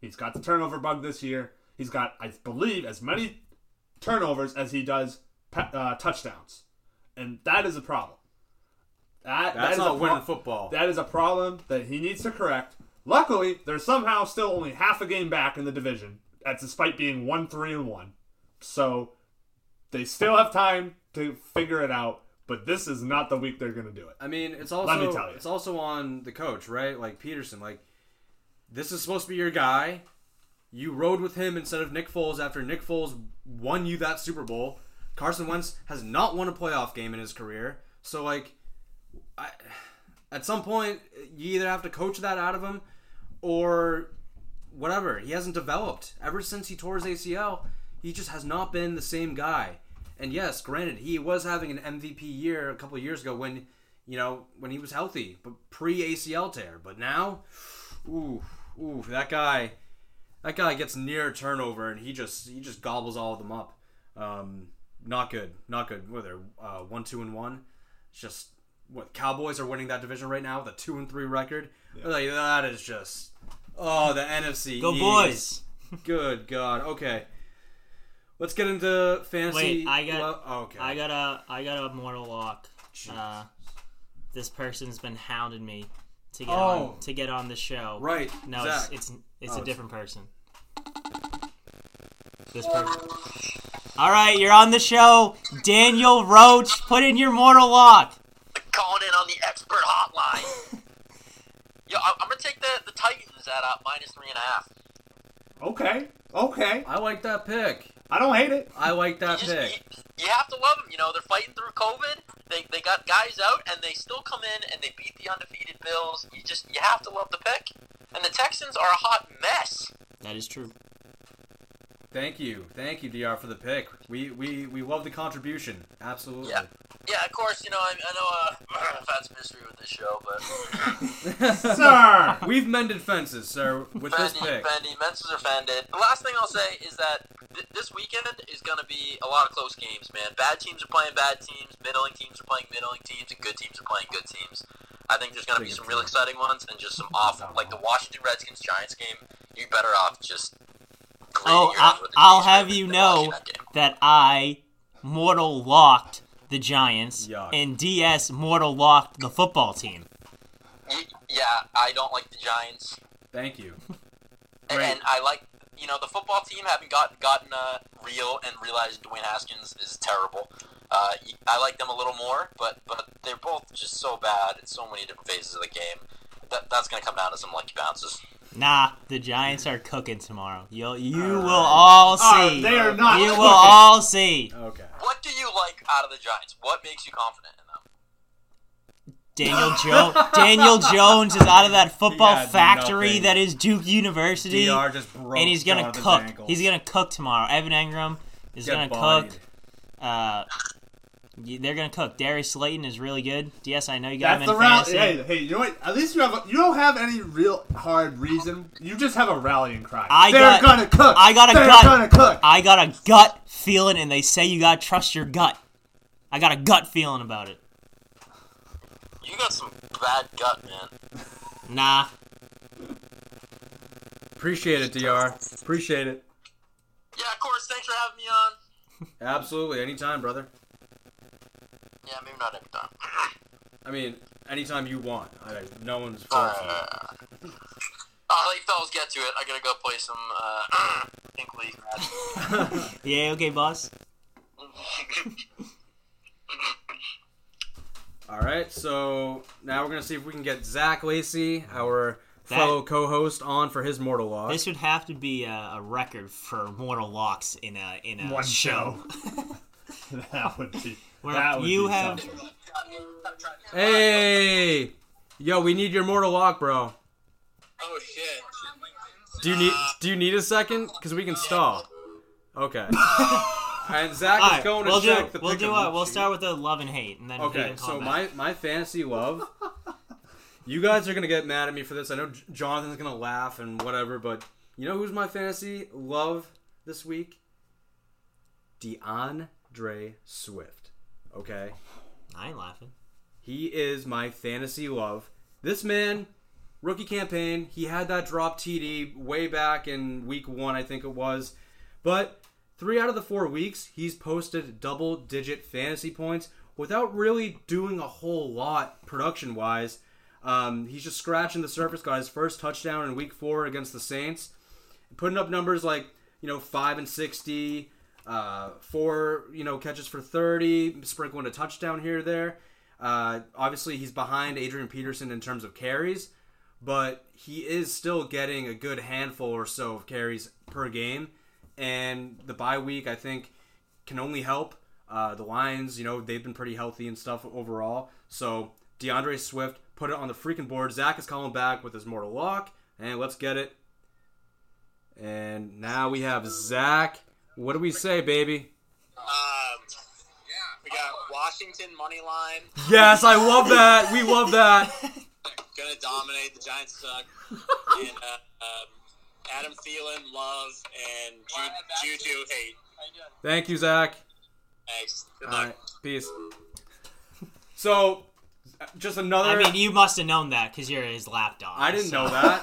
He's got the turnover bug this year. He's got, I believe, as many turnovers as he does pa- uh, touchdowns, and that is a problem. That, that That's not a pro- winning football. That is a problem that he needs to correct. Luckily, they're somehow still only half a game back in the division, that's despite being one three and one. So they still have time to figure it out. But this is not the week they're going to do it. I mean, it's also Let me tell you. it's also on the coach, right? Like Pederson. Like this is supposed to be your guy. You rode with him instead of Nick Foles after Nick Foles won you that Super Bowl. Carson Wentz has not won a playoff game in his career. So like, I, at some point you either have to coach that out of him, or whatever. He hasn't developed ever since he tore his ACL. He just has not been the same guy. And yes, granted, he was having an MVP year a couple of years ago when, you know, when he was healthy, but pre ACL tear. But now, ooh, ooh, that guy, that guy gets near turnover and he just he just gobbles all of them up. Um, not good, not good. They, uh, one, two, and one? It's just what Cowboys are winning that division right now with a two and three record. Like that is just oh the NFC. go East. boys. Good God. Okay. Let's get into fantasy. Wait, I got- well, oh, okay. I got a I got a mortal lock. Uh, this person's been hounding me to get Oh. on to get on the show. right. No, Zach. it's it's it's Oh, a it's- different person. This person. All right, you're on the show, Daniel Roach. Put in your mortal lock. calling in on the expert hotline. Yo, I- I'm gonna take the, the Titans at uh, minus three and a half. Okay, okay. I like that pick. I don't hate it. I like that You just, pick. you, you have to love them. You know, they're fighting through COVID. They, they got guys out, and they still come in and they beat the undefeated Bills. You just you have to love the pick. And the Texans are a hot mess. That is true. Thank you, thank you, Dr, for the pick. We we we love the contribution. Absolutely. Yeah. Yeah, of course. You know, I, I know uh, I've had some history with this show, but Sir! We've mended fences, sir, with this pick. Fendi, Menses are fended. The last thing I'll say is that th- this weekend is going to be a lot of close games, man. Bad teams are playing bad teams, middling teams are playing middling teams, and good teams are playing good teams. I think there's going to be some real exciting ones and just some awful, like the Washington Redskins Giants game. You're better off just. Cleaning Oh, I, I'll have you know that that I mortal locked the Giants, Yuck. and DS mortal locked the football team. Yeah, I don't like the Giants. Thank you. And, and I like, you know, the football team haven't got, gotten uh, real and realized Dwayne Haskins is terrible. Uh, y- I like them a little more, but but they're both just so bad in so many different phases of the game. That, that's going to come down to some lucky bounces. Nah, the Giants are cooking tomorrow. You'll, you will all Uh, see. they are not You will cooking. all see. Okay. What do you like out of the Giants? What makes you confident in them? Daniel Jones. Daniel Jones is out of that football had factory nothing. that is Duke University, Dr just broke and he's gonna Jonathan's cook. ankles. He's gonna cook tomorrow. Evan Engram is Get gonna bodied. cook. Uh, y- they're gonna cook. Darius Slayton is really good. Yes, I know you got That's him the in rally. fantasy. Hey, hey, you know what? At least you have. A, you don't have any real hard reason. You just have a rallying cry. I They're got- gonna cook. I got a They're gut. gonna cook. I got a gut feeling, and they say you gotta trust your gut. I got a gut feeling about it. You got some bad gut, man. Nah, Appreciate it, Dr. Appreciate it. Yeah, of course. Thanks for having me on. Absolutely. Anytime, brother. Yeah, maybe not every time. I mean, anytime you want. I, no one's Uh, forcing you. I'll let you fellas get to it. I gotta go play some uh, Pink League match. yeah, okay, boss. All right, so now we're gonna see if we can get Zach Lacey, our That- fellow co-host, on for his mortal loss. This would have to be a, a record for mortal locks in a in a One show. that would be. Where that would you be have- something. Hey, yo, we need your mortal lock, bro. oh shit. Do you need uh, Do you need a second? Cause we can stall. Okay. and Zach All is going to we'll check do the we'll do and what we'll start with the love and hate, and then he Okay, can so comment. my my fantasy love. You guys are gonna get mad at me for this. I know Jonathan's gonna laugh and whatever, but you know who's my fantasy love this week? D'Andre Swift. Okay, I ain't laughing. he is my fantasy love. This man, rookie campaign, he had that drop TD way back in week one, I think it was. But three out of the four weeks, he's posted double digit fantasy points without really doing a whole lot production wise. Um, he's just scratching the surface. Got his first touchdown in week four against the Saints, putting up numbers like you know five and sixty, uh, four you know catches for thirty, sprinkling a touchdown here there. Uh, obviously, he's behind Adrian Peterson in terms of carries, but he is still getting a good handful or so of carries per game. And the bye week, I think, can only help. Uh, the Lions, you know, they've been pretty healthy and stuff overall. So D'Andre Swift put it on the freaking board. Zach is calling back with his mortal lock, and let's get it. And now we have Zach. What do we say, baby? Um, we got Washington money line. Yes, I love that. We love that. Gonna dominate. The Giants suck. and uh, um, Adam Thielen, love, and Ju- Juju hate. Thank you, Zach. Thanks. Good All luck. right, peace. So, just another. I mean, you must have known that because you're his lapdog. I didn't so- know that.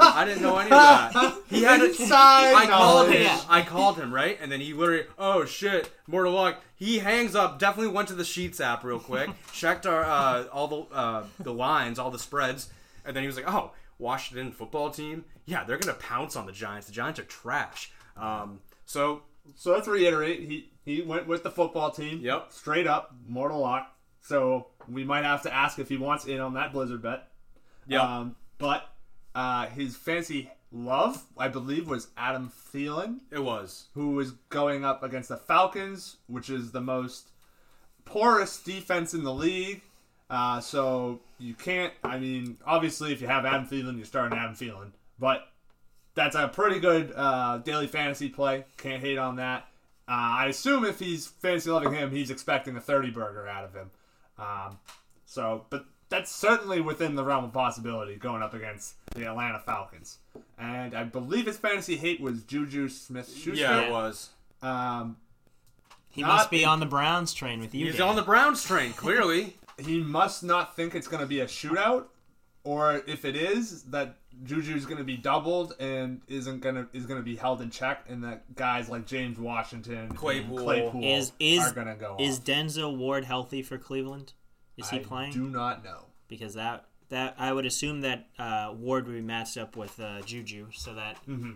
I didn't know any of that. He had it. Inside I called him. Yeah. I called him right, and then he literally, oh shit, mortal luck. He hangs up. Definitely went to the Sheets app real quick, checked our uh, all the uh, the lines, all the spreads, and then he was like, oh, Washington football team. Yeah, they're gonna pounce on the Giants. The Giants are trash. Um, so So let's reiterate. He he went with the football team. Yep. Straight up, mortal lock. So we might have to ask if he wants in on that Blizzard bet. yeah, Um, but Uh, his fancy love, I believe, was Adam Thielen, It was. who was going up against the Falcons, which is the most porous defense in the league. Uh, so you can't. I mean, obviously, if you have Adam Thielen, you're starting Adam Thielen. But that's a pretty good uh, daily fantasy play. Can't hate on that. Uh, I assume if he's fantasy loving him, he's expecting a 30 burger out of him. Um, so, but that's certainly within the realm of possibility going up against the Atlanta Falcons. And I believe his fantasy hate was Juju Smith Schuster. Yeah, it was. Um, He must be in- on the Browns train with you. He's Dan. on the Browns train, clearly. he must not think it's going to be a shootout, or if it is, that Juju's going to be doubled and isn't going to is going to be held in check, and that guys like James Washington, Claypool. and Claypool Is is are going to go. is off. Denzel Ward healthy for Cleveland? Is he I playing? do not know. Because that that I would assume that uh, Ward would be matched up with uh, Juju, so that Mm-hmm.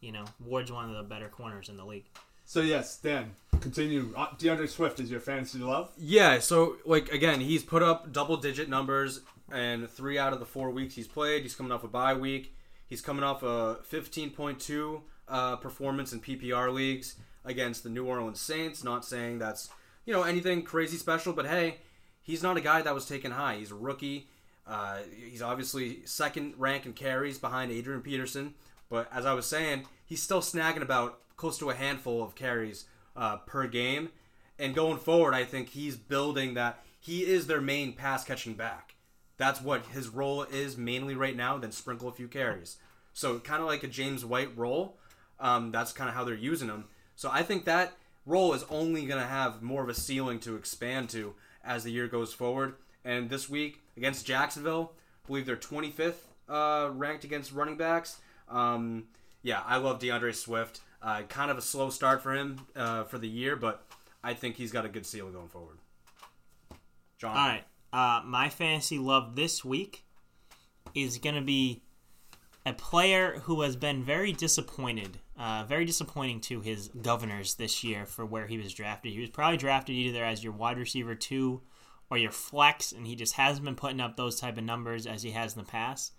you know Ward's one of the better corners in the league. So yes, Dan, continue. Uh, D'Andre Swift is your fantasy love. Yeah, so like again, he's put up double digit numbers and three out of the four weeks he's played. He's coming off a bye week. He's coming off a 15.2 uh, performance in PPR leagues against the New Orleans Saints. Not saying that's you know anything crazy special, but hey, he's not a guy that was taken high. He's a rookie. Uh, he's obviously second rank in carries behind Adrian Peterson. But as I was saying, he's still snagging about close to a handful of carries uh, per game. And going forward, I think he's building that. He is their main pass catching back. That's what his role is mainly right now. Then sprinkle a few carries. So kind of like a James White role. Um, that's kind of how they're using him. So I think that role is only going to have more of a ceiling to expand to as the year goes forward. And this week against Jacksonville, I believe they're 25th uh, ranked against running backs. Um, yeah, I love D'Andre Swift. Uh, kind of a slow start for him uh, for the year, but I think he's got a good ceiling going forward. John. All right, uh, my fantasy love this week is going to be a player who has been very disappointed, uh, very disappointing to his governors this year for where he was drafted. He was probably drafted either as your wide receiver two or your flex, and he just hasn't been putting up those type of numbers as he has in the past.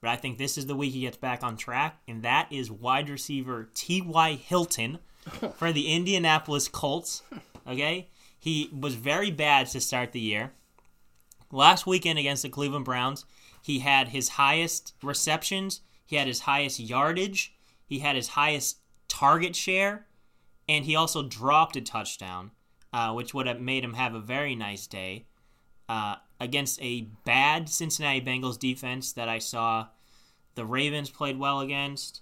But I think this is the week he gets back on track, and that is wide receiver T.Y. Hilton for the Indianapolis Colts. Okay? He was very bad to start the year. Last weekend against the Cleveland Browns, he had his highest receptions, he had his highest yardage, he had his highest target share, and he also dropped a touchdown, uh, which would have made him have a very nice day uh, against a bad Cincinnati Bengals defense that I saw the Ravens played well against.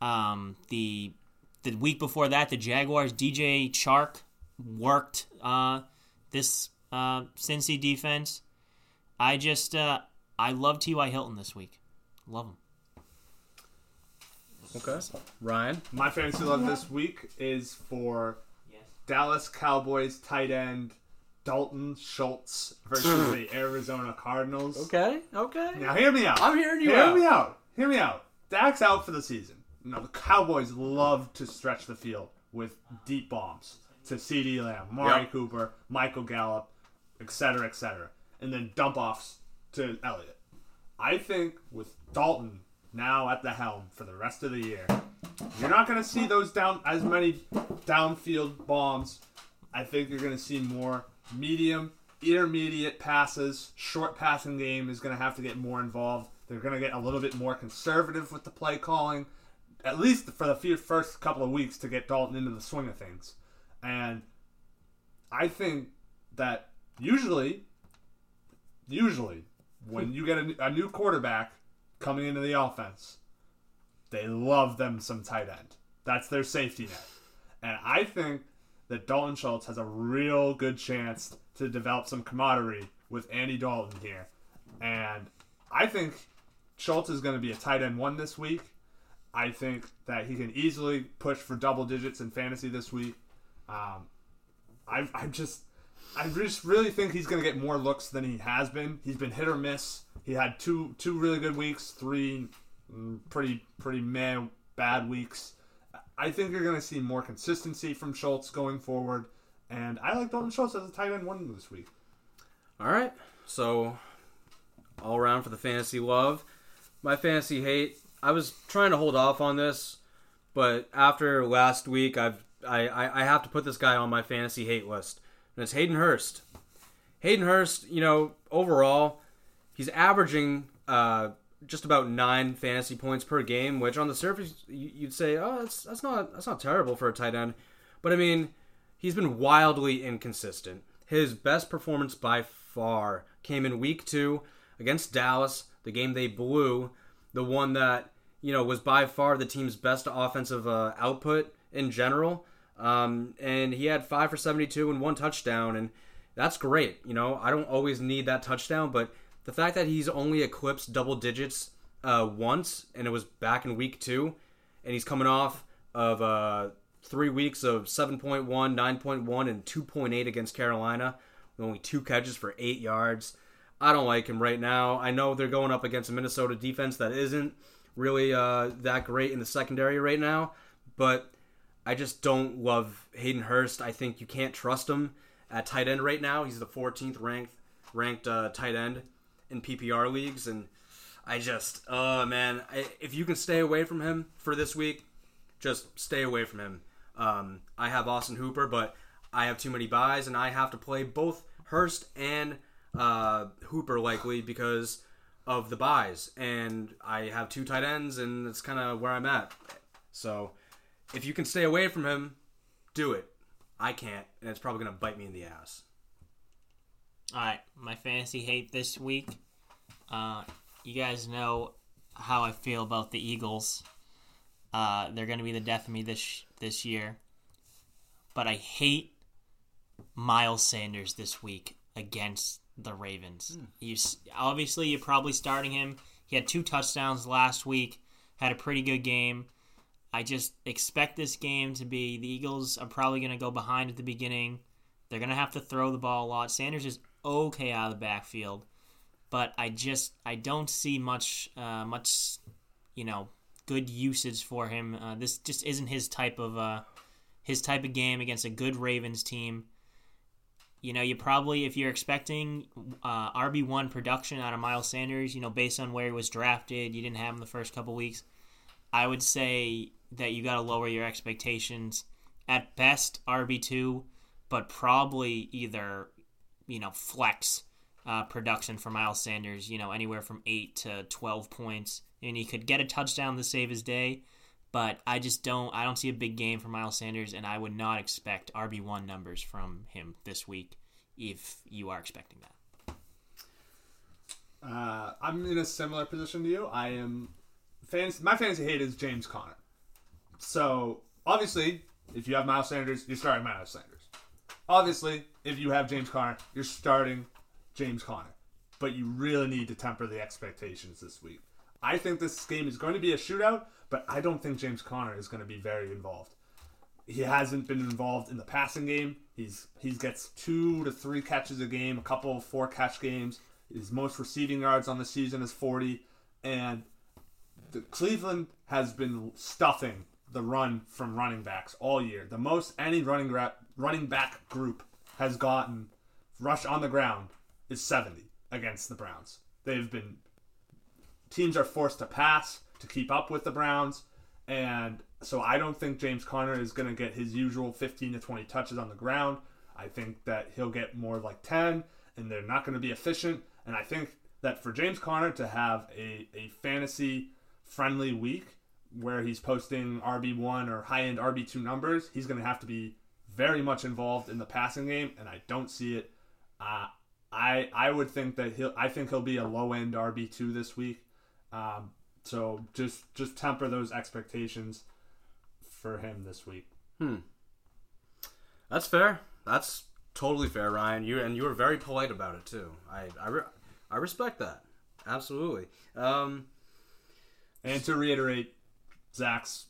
Um, the the week before that, the Jaguars DJ Chark worked uh, this uh, Cincy defense. I just uh, I love T.Y. Hilton this week. Love him. Okay. Ryan. My fantasy love this week is for Dallas Cowboys tight end Dalton Schultz versus the Arizona Cardinals. Okay. Okay. Now hear me out. I'm hearing you Hear out. me out. Hear me out. Dak's out for the season. Now the Cowboys love to stretch the field with deep bombs to CeeDee Lamb, Mari Yep. Cooper, Michael Gallup, etc., etc., and then dump offs to Elliott. I think with Dalton now at the helm for the rest of the year, you're not going to see those down as many downfield bombs. I think you're going to see more medium, intermediate passes. Short passing game is going to have to get more involved. They're going to get a little bit more conservative with the play calling, at least for the few first couple of weeks to get Dalton into the swing of things. And I think that usually, usually, when you get a, a new quarterback coming into the offense, they love them some tight end. That's their safety net. And I think that Dalton Schultz has a real good chance to develop some camaraderie with Andy Dalton here. And I think Schultz is going to be a tight end one this week. I think that he can easily push for double digits in fantasy this week. Um, I, I just, I just really think he's going to get more looks than he has been. He's been hit or miss. He had two two really good weeks, three mm, pretty pretty meh bad weeks. I think you're going to see more consistency from Schultz going forward, and I like Dalton Schultz as a tight end one this week. All right. So, all around for the fantasy love. my fantasy hate. I was trying to hold off on this, but after last week, I've I, I, I have to put this guy on my fantasy hate list, and it's Hayden Hurst. Hayden Hurst, you know, overall, he's averaging uh, just about nine fantasy points per game, which on the surface you- you'd say, oh, that's that's not that's not terrible for a tight end, but I mean, he's been wildly inconsistent. His best performance by far came in week two against Dallas, the game they blew, the one that you know was by far the team's best offensive uh, output in general. Um, and he had five for seventy-two and one touchdown, and that's great. You know, I don't always need that touchdown, but the fact that he's only eclipsed double digits uh, once, and it was back in week two, and he's coming off of uh, three weeks of 7.1, 9.1, and 2.8 against Carolina, with only two catches for eight yards. I don't like him right now. I know they're going up against a Minnesota defense that isn't really uh, that great in the secondary right now, but I just don't love Hayden Hurst. I think you can't trust him at tight end right now. He's the 14th ranked ranked uh, tight end in PPR leagues, and I just, oh man, I, if you can stay away from him for this week, just stay away from him. Um, I have Austin Hooper, but I have too many buys, and I have to play both Hurst and uh, Hooper likely because of the buys, and I have two tight ends, and that's kind of where I'm at. So, if you can stay away from him, do it. I can't, and it's probably gonna bite me in the ass. All right, my fantasy hate this week. Uh, you guys know how I feel about the Eagles. Uh, they're going to be the death of me this this year. But I hate Miles Sanders this week against the Ravens. You obviously you're probably starting him. He had two touchdowns last week. Had a pretty good game. I just expect this game to be the Eagles are probably going to go behind at the beginning. They're going to have to throw the ball a lot. Sanders is okay out of the backfield, but I just I don't see much uh, much you know good usage for him. Uh, this just isn't his type of uh, his type of game against a good Ravens team. You know, you probably if you're expecting uh, RB one production out of Miles Sanders, you know, based on where he was drafted, you didn't have him the first couple weeks. I would say that you got to lower your expectations. At best, RB two, but probably either you know flex uh, production for Miles Sanders. You know, anywhere from eight to twelve points, and he could get a touchdown to save his day. But I just don't. I don't see a big game for Miles Sanders, and I would not expect RB one numbers from him this week. If you are expecting that, Uh, I'm in a similar position to you. I am fans. My fantasy hate is James Conner. So obviously, if you have Miles Sanders, you're starting Miles Sanders. Obviously, if you have James Conner, you're starting James Conner. But you really need to temper the expectations this week. I think this game is going to be a shootout, but I don't think James Conner is going to be very involved. He hasn't been involved in the passing game. He's he gets two to three catches a game, a couple of four catch games. His most receiving yards on the season is 40, and the Cleveland has been stuffing the run from running backs all year. The most any running running back group has gotten rush on the ground is 70 against the Browns. They've been teams are forced to pass to keep up with the Browns, and so I don't think James Conner is going to get his usual 15 to 20 touches on the ground. I think that he'll get more like 10, and they're not going to be efficient. And I think that for James Conner to have a, a fantasy friendly week where he's posting RB1 or high end RB2 numbers, he's going to have to be very much involved in the passing game, and I don't see it. Uh, I I would think that he'll I think he'll be a low end RB two this week. Um, so just just temper those expectations for him this week. Hmm. That's fair. That's totally fair, Ryan. You and you were very polite about it too. I I, re- I respect that. Absolutely. Um, And to reiterate, Zach's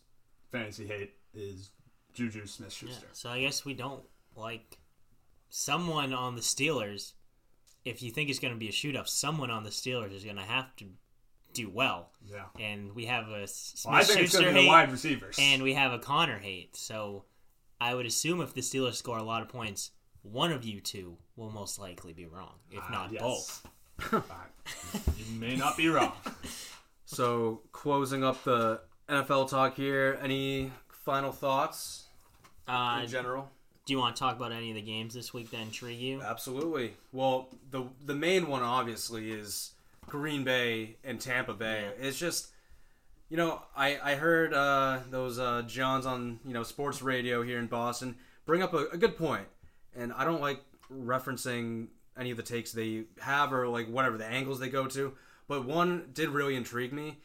fantasy hate is Juju Smith Schuster. so I guess we don't like someone on the Steelers. If you think it's going to be a shootout, someone on the Steelers is going to have to do well. Yeah. And we have a Smith Well, I think it's going Schuster to be the hate, wide receivers. and we have a Conner hate. So I would assume if the Steelers score a lot of points, one of you two will most likely be wrong, if Ah, not yes. both. Fine. you may not be wrong. So closing up the NFL talk here. Any final thoughts Uh, in general? do you want to talk about any of the games this week that intrigue you? Absolutely. Well, the the main one obviously is Green Bay and Tampa Bay. It's just you know, I I heard uh, those uh, Johns on you know sports radio here in Boston bring up a, a good point, and I don't like referencing any of the takes they have or like whatever the angles they go to, but one did really intrigue me.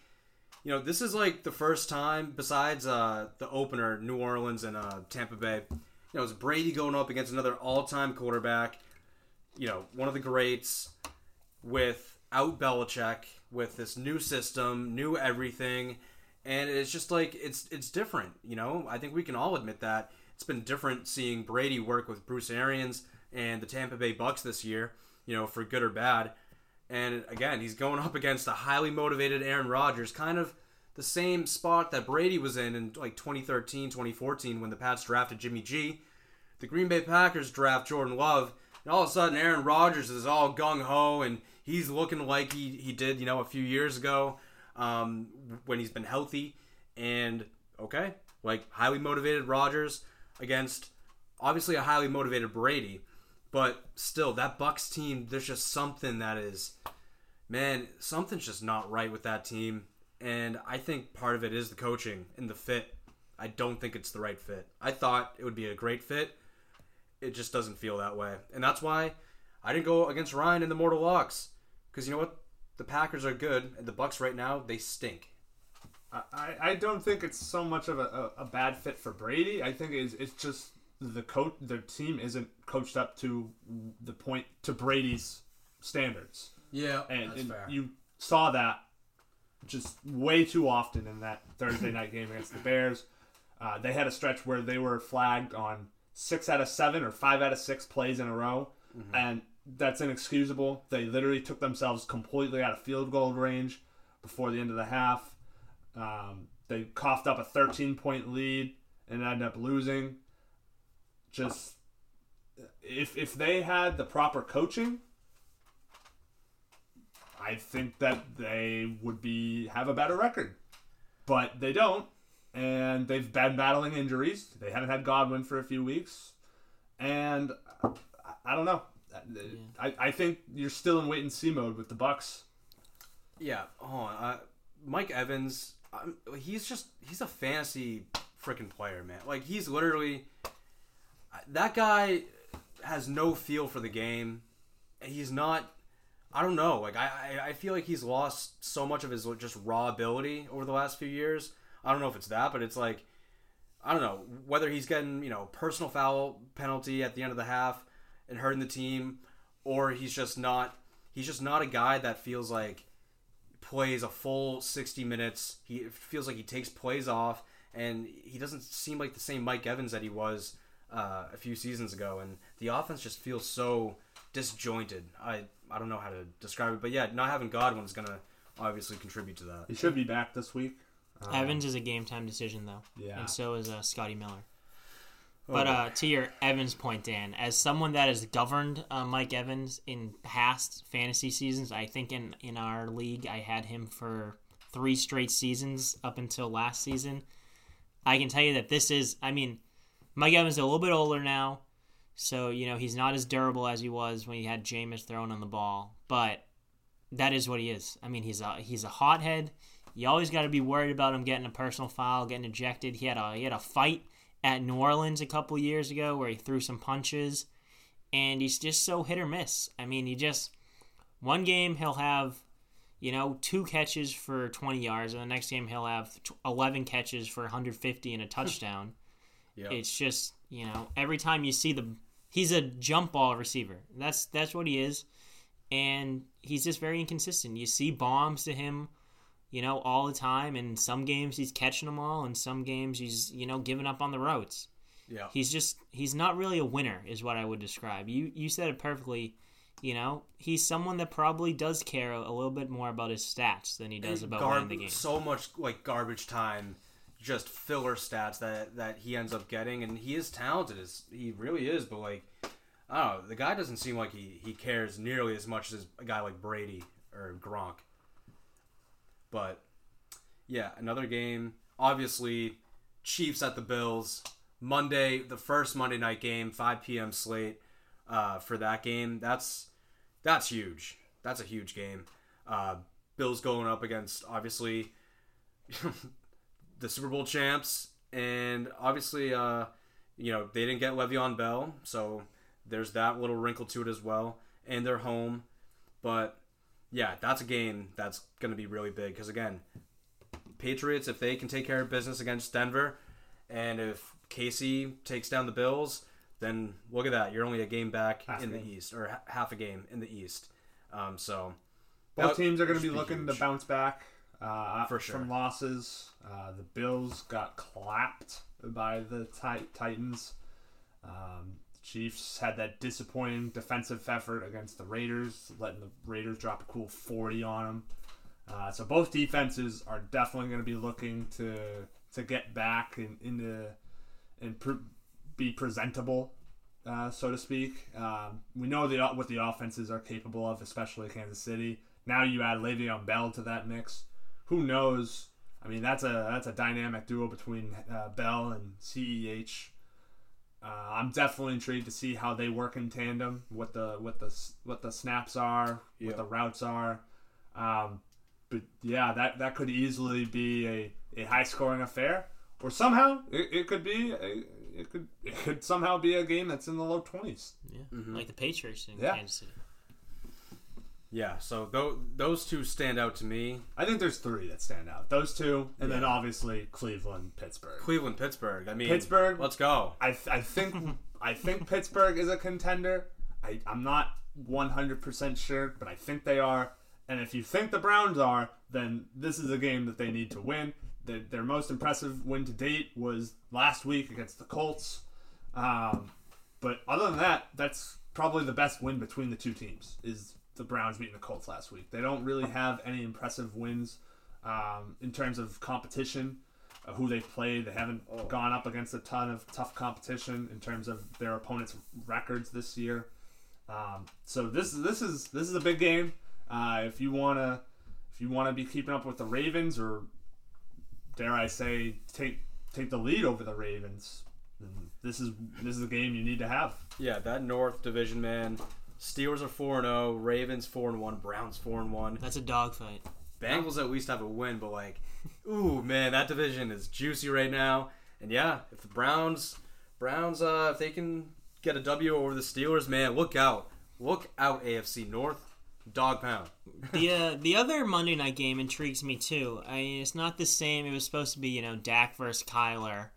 You know, this is like the first time besides uh, the opener, New Orleans and uh, Tampa Bay. You know, it's Brady going up against another all-time quarterback. You know, one of the greats without Belichick, with this new system, new everything, and it's just like it's it's different. You know, I think we can all admit that it's been different seeing Brady work with Bruce Arians and the Tampa Bay Bucs this year. You know, for good or bad. And again, he's going up against a highly motivated Aaron Rodgers, kind of the same spot that Brady was in in like 2013, 2014 when the Pats drafted Jimmy G. The Green Bay Packers draft Jordan Love, and all of a sudden Aaron Rodgers is all gung ho and he's looking like he, he did, you know, a few years ago um, when he's been healthy. And okay, like highly motivated Rodgers against obviously a highly motivated Brady, but still that Bucs team, there's just something that is man, something's just not right with that team. And I think part of it is the coaching and the fit. I don't think it's the right fit. I thought it would be a great fit. It just doesn't feel that way. And that's why I didn't go against Ryan in the Mortal Locks. Because you know what? The Packers are good, and the Bucs right now, they stink. I, I- don't think it's so much of a, a, a bad fit for Brady. I think it's, it's just the coach, the team isn't coached up to the point to Brady's standards, Yeah, and, and you saw that just way too often in that Thursday night game against the Bears. Uh, they had a stretch where they were flagged on six out of seven or five out of six plays in a row, and that's inexcusable. They literally took themselves completely out of field goal range before the end of the half. Um, they coughed up a 13 point lead and ended up losing. Just if if they had the proper coaching, I think that they would be have a better record. But they don't, and they've been battling injuries. They haven't had Godwin for a few weeks, and I, I don't know. I, I think you're still in wait and see mode with the Bucs. Yeah, hold on. Uh, Mike Evans, um, he's just he's a fantasy freaking player, man. Like he's literally that guy has no feel for the game. He's not. I don't know. Like I, I, feel like he's lost so much of his just raw ability over the last few years. I don't know if it's that, but it's like I don't know whether he's getting you know personal foul penalty at the end of the half and hurting the team, or he's just not. He's just not a guy that feels like plays a full 60 minutes. He feels like he takes plays off, and he doesn't seem like the same Mike Evans that he was uh, a few seasons ago. And the offense just feels so disjointed. I I don't know how to describe it, but yeah, not having Godwin is gonna obviously contribute to that. He should be back this week. Evans is a game time decision though, Yeah. and so is uh, Scotty Miller. But uh, to your Evans point, Dan, as someone that has governed uh, Mike Evans in past fantasy seasons, I think in in our league I had him for three straight seasons up until last season. I can tell you that this is, I mean, Mike Evans is a little bit older now, so you know he's not as durable as he was when he had Jameis throwing on the ball, but that is what he is. I mean, he's a he's a hothead. You always got to be worried about him getting a personal foul, getting ejected. He had a he had a fight at New Orleans a couple years ago where he threw some punches, and he's just so hit or miss. I mean, he just one game he'll have you know two catches for 20 yards, and the next game he'll have 11 catches for 150 and a touchdown. Yeah. It's just you know every time you see the he's a jump ball receiver. That's that's what he is, and he's just very inconsistent. You see bombs to him, you know, all the time. And some games he's catching them all, and some games he's you know giving up on the routes. Yeah. He's just he's not really a winner, is what I would describe. You you said it perfectly. You know, he's someone that probably does care a, a little bit more about his stats than he does about Garb- winning the game. So much like garbage time, just filler stats that that he ends up getting, and he is talented as he really is. But like, I don't know, the guy doesn't seem like he he cares nearly as much as a guy like Brady or Gronk. But yeah, another game. Obviously, Chiefs at the Bills. Monday, the first Monday night game, 5 p.m. slate uh, for that game. That's that's huge. That's a huge game. Uh, Bills going up against obviously the Super Bowl champs, and obviously, uh, you know, they didn't get Le'Veon Bell, so there's that little wrinkle to it as well. And they're home, but yeah, that's a game that's going to be really big because again, Patriots if they can take care of business against Denver, and if KC takes down the Bills, then look at that. You're only a game back Half in the. East, or ha- half a game in the East. Um, so Both teams are going to be looking huge. to bounce back uh, For sure. from losses. Uh, the Bills got clapped by the Ti- Titans. Um, Chiefs had that disappointing defensive effort against the Raiders, letting the Raiders drop a cool 40 on them. Uh, so both defenses are definitely going to be looking to to get back and into and pre- be presentable, uh, so to speak. Um, we know the what the offenses are capable of, especially Kansas City. Now you add Le'Veon Bell to that mix. Who knows? I mean, that's a that's a dynamic duo between uh, Bell and CEH. Uh, I'm definitely intrigued to see how they work in tandem. What the what the what the snaps are, Yeah. what the routes are. Um, but yeah, that that could easily be a, a high scoring affair, or somehow it, it could be a, it could it could somehow be a game that's in the low twenties. Yeah, like the Patriots in Yeah. Kansas City. Yeah, so tho- those two stand out to me. I think there's three that stand out. Those two, and then obviously Cleveland, Pittsburgh. Cleveland, Pittsburgh. I mean, Pittsburgh- Let's go. I, th- I think I think Pittsburgh is a contender. I, I'm not 100% sure, but I think they are. And if you think the Browns are, then this is a game that they need to win. Their, their most impressive win to date was last week against the Colts. Um, but other than that, that's probably the best win between the two teams. Is the Browns beating the Colts last week? They don't really have any impressive wins um, in terms of competition. Uh, who they've played, they haven't gone up against a ton of tough competition in terms of their opponents' records this year. Um, so this this is this is a big game. Uh, if you wanna if you wanna be keeping up with the Ravens or dare I say take take the lead over the Ravens, then this is this is a game you need to have. Yeah, that North Division, man. Steelers are four and zero. Ravens four and one. Browns four and one. That's a dogfight. Bengals at least have a win, but like, ooh man, that division is juicy right now. And yeah, if the Browns, Browns, uh, if they can get a W over the Steelers, man, look out, look out, AFC North, dog pound. the uh, the other Monday night game intrigues me too. I mean, it's not the same. It was supposed to be you know Dak versus Kyler,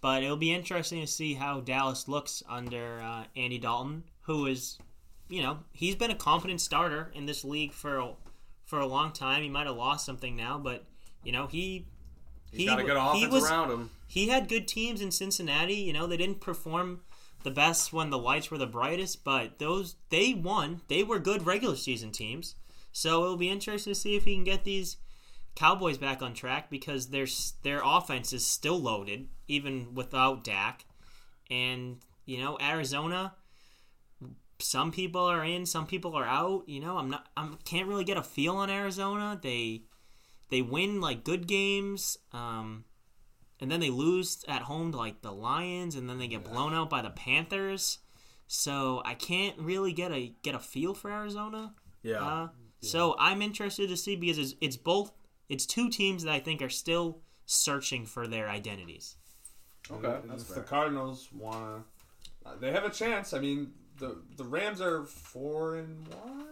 but it'll be interesting to see how Dallas looks under uh, Andy Dalton, who is, you know, he's been a competent starter in this league for a, for a long time. He might have lost something now, but you know he He's he got a good he offense was- around him. he had good teams in Cincinnati. You know, they didn't perform the best when the lights were the brightest, but those they won. They were good regular season teams. So it'll be interesting to see if he can get these Cowboys back on track because their their offense is still loaded even without Dak. And you know, Arizona some people are in, some people are out, you know, I'm not I can't really get a feel on Arizona. They they win like good games. Um and then they lose at home to like the Lions, and then they get blown out by the Panthers. So I can't really get a get a feel for Arizona. Yeah, Uh, So I'm interested to see because it's, it's both it's two teams that I think are still searching for their identities. okay, And that's if fair. the Cardinals wanna, uh, they have a chance. I mean, the the Rams are four and one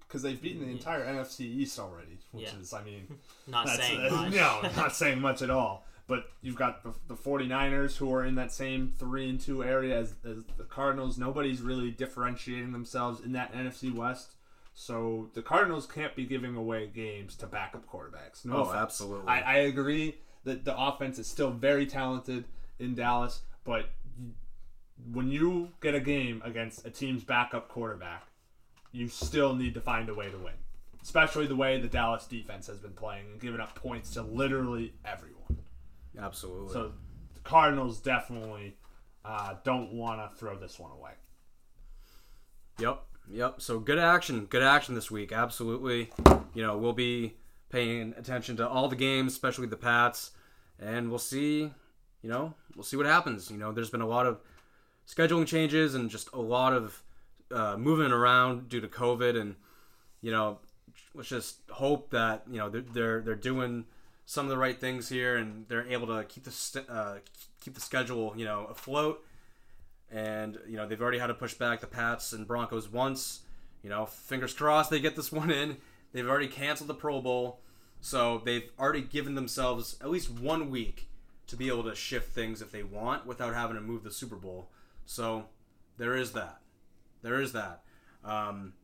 because they've beaten the entire NFC East already, which Yeah. is, I mean, Not That's, saying uh, much. No, not saying much at all. But you've got the, the 49ers who are in that same 3 and 2 area as, as the Cardinals. Nobody's really differentiating themselves in that NFC West. So the Cardinals can't be giving away games to backup quarterbacks. No Oh, offense. absolutely. I, I agree that the offense is still very talented in Dallas, but when you get a game against a team's backup quarterback, you still need to find a way to win. Especially the way the Dallas defense has been playing and giving up points to literally everyone. Absolutely. So the Cardinals definitely uh, don't want to throw this one away. Yep, yep. So good action, good action this week. Absolutely. You know, we'll be paying attention to all the games, especially the Pats, and we'll see. You know, we'll see what happens. You know, there's been a lot of scheduling changes and just a lot of uh, moving around due to COVID, and you know, let's just hope that you know they're they're, they're doing some of the right things here, and they're able to keep the uh, keep the schedule you know afloat. And you know they've already had to push back the Pats and Broncos once. You know, fingers crossed they get this one in. They've already canceled the Pro Bowl, so they've already given themselves at least one week to be able to shift things if they want without having to move the Super Bowl. So there is that. There is that. Um,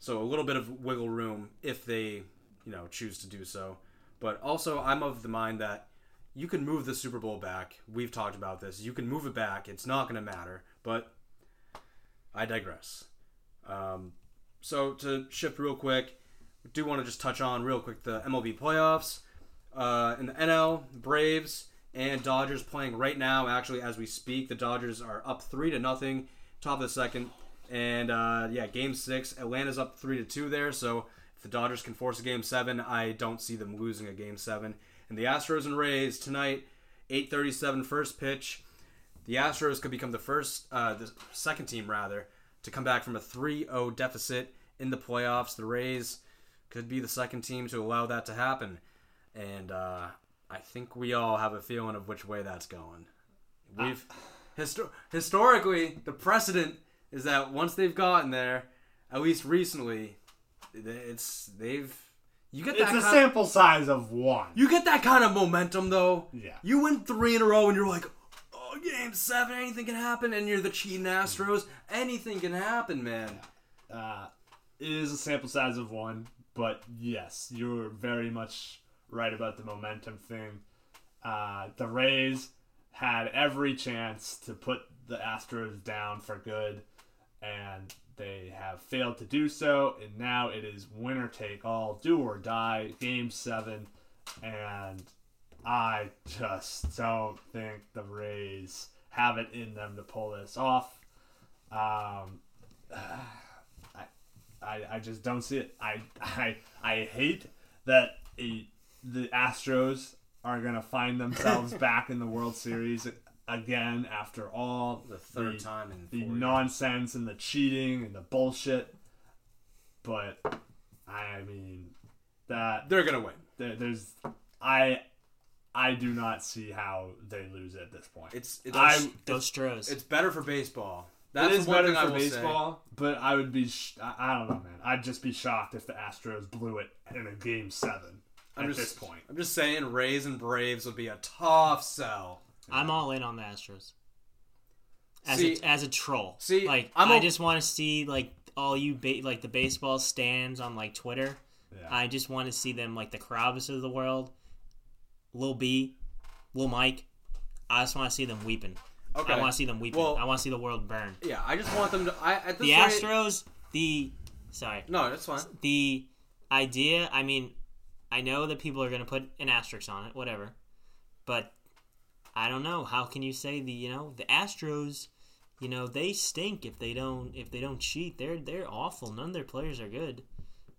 so a little bit of wiggle room if they, you know, choose to do so. But also, I'm of the mind that you can move the Super Bowl back. We've talked about this. You can move it back. It's not going to matter. But I digress. Um, so to shift real quick, do want to just touch on real quick the MLB playoffs. Uh, in the NL, Braves and Dodgers playing right now. Actually, as we speak, the Dodgers are up three to nothing, top of the second. And uh, yeah, Game Six, Atlanta's up three to two there. So if the Dodgers can force a Game Seven, I don't see them losing a Game Seven. And the Astros and Rays tonight, 8:37 first pitch. The Astros could become the first, uh, the second team rather, to come back from a 3-0 deficit in the playoffs. The Rays could be the second team to allow that to happen, and uh, I think we all have a feeling of which way that's going. We've histo- historically the precedent is that once they've gotten there, at least recently, it's they've you get that It's a sample size of one. you get that kind of momentum though. Yeah. You win three in a row and you're like, oh, game seven, anything can happen, and you're the cheating Astros. Anything can happen, man. Uh, it is a sample size of one, but yes, you're very much right about the momentum thing. Uh, the Rays had every chance to put the Astros down for good, and they have failed to do so. And now it is winner take all, do or die, game seven. And I just don't think the Rays have it in them to pull this off. Um, I, I I just don't see it. I I I hate that a, the Astros are gonna find themselves back in the World Series again after all The third time in the four years. nonsense and the cheating and the bullshit. But I mean that They're gonna win. there, there's I I do not see how they lose at this point. It's it's I Those Stros. it's better for baseball. That's it is better for will baseball, but I would be sh- I, I don't know, man. I'd just be shocked if the Astros blew it in a game seven I'm at just, this point. I'm just saying, Rays and Braves would be a tough sell. I'm all in on the Astros. As See- a as a troll. see, like I'm I o- just want to see like all you ba- like the baseball stands on like Twitter. Yeah. I just want to see them like the Kravis of the world, Lil B, Lil Mike. I just want to see them weeping. Okay. I want to see them weeping. Well- I want to see the world burn. Yeah, I just want them to. I at this The rate- Astros, the sorry, No, that's fine. the idea. I mean, I know that people are going to put an asterisk on it, whatever, but I don't know. How can you say the you know the Astros? You know they stink if they don't if they don't cheat. They're they're awful. None of their players are good,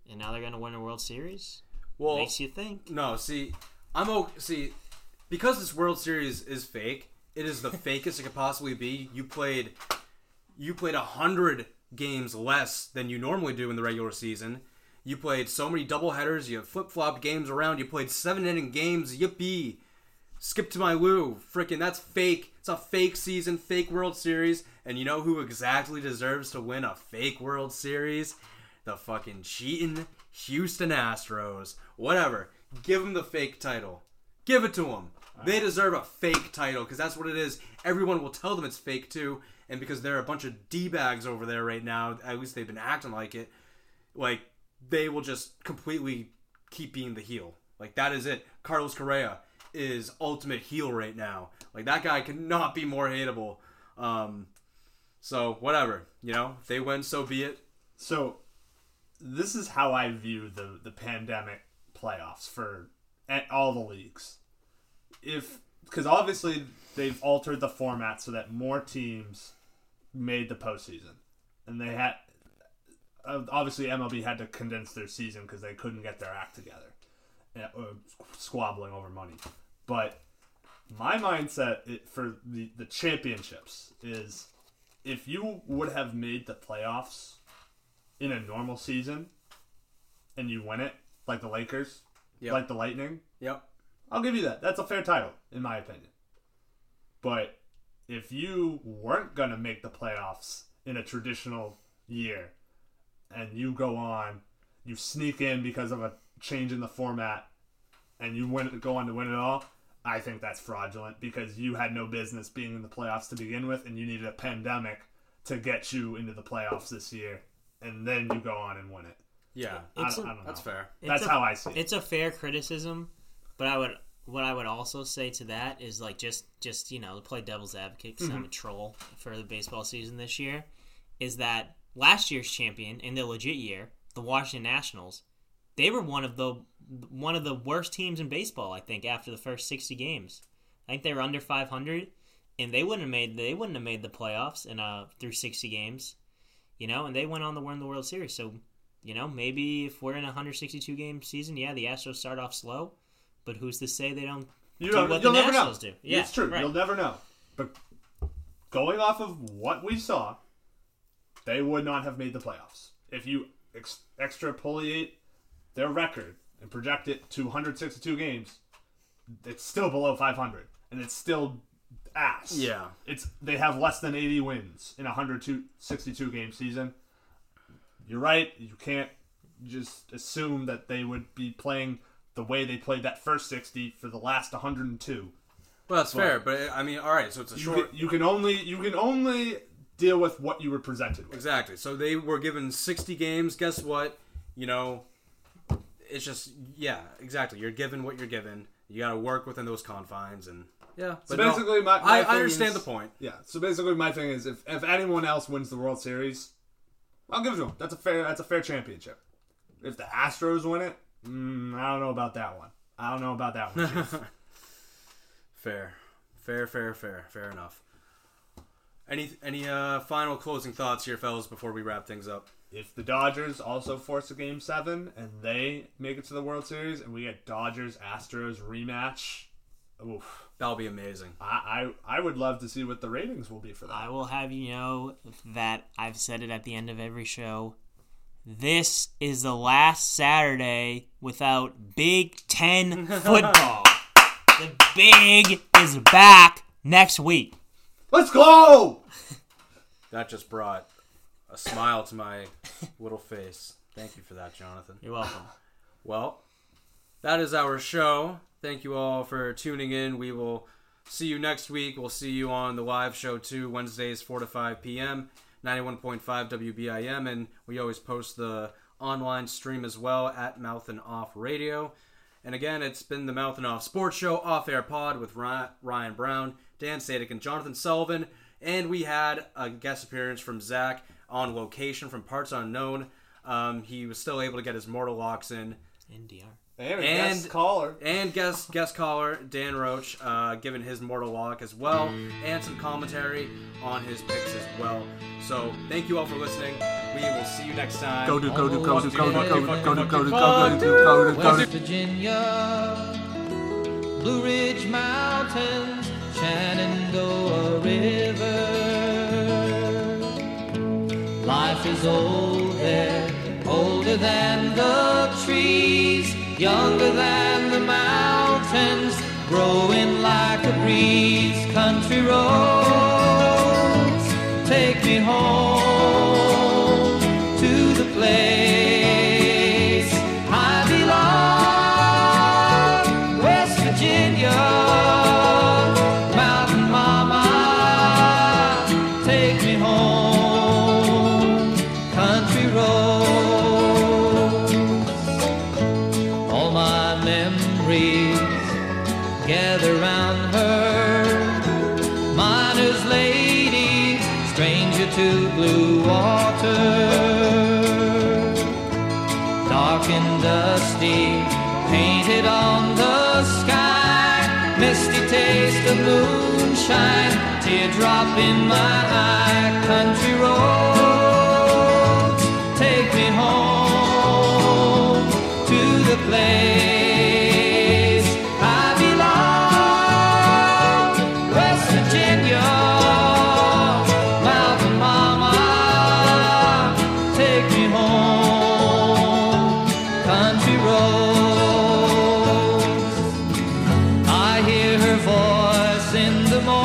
and now they're going to win a World Series. Well, Makes you think. No, see, I'm okay. See, because this World Series is fake, it is the fakest it could possibly be. You played, you played a hundred games less than you normally do in the regular season. You played so many double headers. You flip flopped games around. You played seven inning games. Yippee! Skip to my Lou. Freaking, that's fake. It's a fake season, fake World Series. And you know who exactly deserves to win a fake World Series? The fucking cheating Houston Astros. Whatever. Give them the fake title. Give it to them. They deserve a fake title because that's what it is. Everyone will tell them it's fake too. And because they're a bunch of D bags over there right now, at least they've been acting like it, like they will just completely keep being the heel. Like that is it. Carlos Correa is ultimate heel right now. Like that guy cannot be more hateable. Um, so whatever, you know, if they win, so be it. So this is how I view the the pandemic playoffs for at all the leagues. If because obviously they've altered the format so that more teams made the postseason, and they had obviously MLB had to condense their season because they couldn't get their act together, uh, squabbling over money. But my mindset for the, the championships is if you would have made the playoffs in a normal season and you win it, like the Lakers, Yep. like the Lightning, Yep. I'll give you that. That's a fair title, in my opinion. But if you weren't going to make the playoffs in a traditional year and you go on, you sneak in because of a change in the format and you win go on to win it all, I think that's fraudulent because you had no business being in the playoffs to begin with and you needed a pandemic to get you into the playoffs this year and then you go on and win it. Yeah. I, It's a- I don't know. That's fair. That's It's a- how I see it. It's a fair criticism, but I would what I would also say to that is like just just you know to play devil's advocate because I'm mm-hmm. a troll for the baseball season this year, is that last year's champion in the legit year, the Washington Nationals, they were one of the one of the worst teams in baseball. I think after the first 60 games, I think they were under 500, and they wouldn't have made they wouldn't have made the playoffs in uh through 60 games, you know, and they went on to win the World Series. So you know, maybe if we're in a 162 game season, yeah, the Astros start off slow, but who's to say they don't You do what the. Nationals do? Yeah, it's true. right. You'll never know. But going off of what we saw, they would not have made the playoffs. If you ex- extrapolate their record and project it to 162 games, it's still below 500, and it's still ass. Yeah. It's they have less than 80 wins in a 162 game season. You're right. You can't just assume that they would be playing the way they played that first 60 for the last 102. Well, that's fair, but I mean, all right. So it's a You short. can, you can only you can only deal with what you were presented with. Exactly. So they were given 60 games. Guess what? You know, it's just yeah, exactly. You're given what you're given. You got to work within those confines, and yeah. So but no, basically, my, my I, I understand is- the point. Yeah. So basically, my thing is, if if anyone else wins the World Series, I'll give it to them. That's a fair that's a fair championship. If the Astros win it, mm, I don't know about that one. I don't know about that one. Fair, fair, fair, fair, fair enough. Any any uh, final closing thoughts here, fellas, before we wrap things up? if the Dodgers also force a Game Seven and they make it to the World Series, and we get Dodgers Astros rematch, oof. That'll be amazing. I, I I would love to see what the ratings will be for that. I will have you know that I've said it at the end of every show. This is the last Saturday without Big Ten football. the Big is back next week. Let's go! That just brought a smile to my little face. Thank you for that, Jonathan. You're welcome. Well, that is our show. Thank you all for tuning in. We will see you next week. We'll see you on the live show too, Wednesdays 4 to 5 p.m., 91.5 WBIM, and we always post the online stream as well at Mouth and Off Radio. And again, it's been the Mouth and Off Sports Show Off Air Pod with Ryan Brown, Dan Sadik, and Jonathan Sullivan. And we had a guest appearance from Zach on location from Parts Unknown. Um, he was still able to get his mortal locks in NDR. And, a And- guest caller. and guest guest caller Dan Roach uh, giving his mortal lock as well, and some commentary on his picks as well. So thank you all for listening. We will see you next time. Go to go to go to go to Fuck you, go fuck to you, go to fuck go you, to fuck go to you. go to go West Virginia, Blue Ridge Mountains, Shenandoah River. Life is old there, older than the trees, younger than the mountains, growing like a breeze. Country roads take me home drop in my eye, country road. Take me home to the place.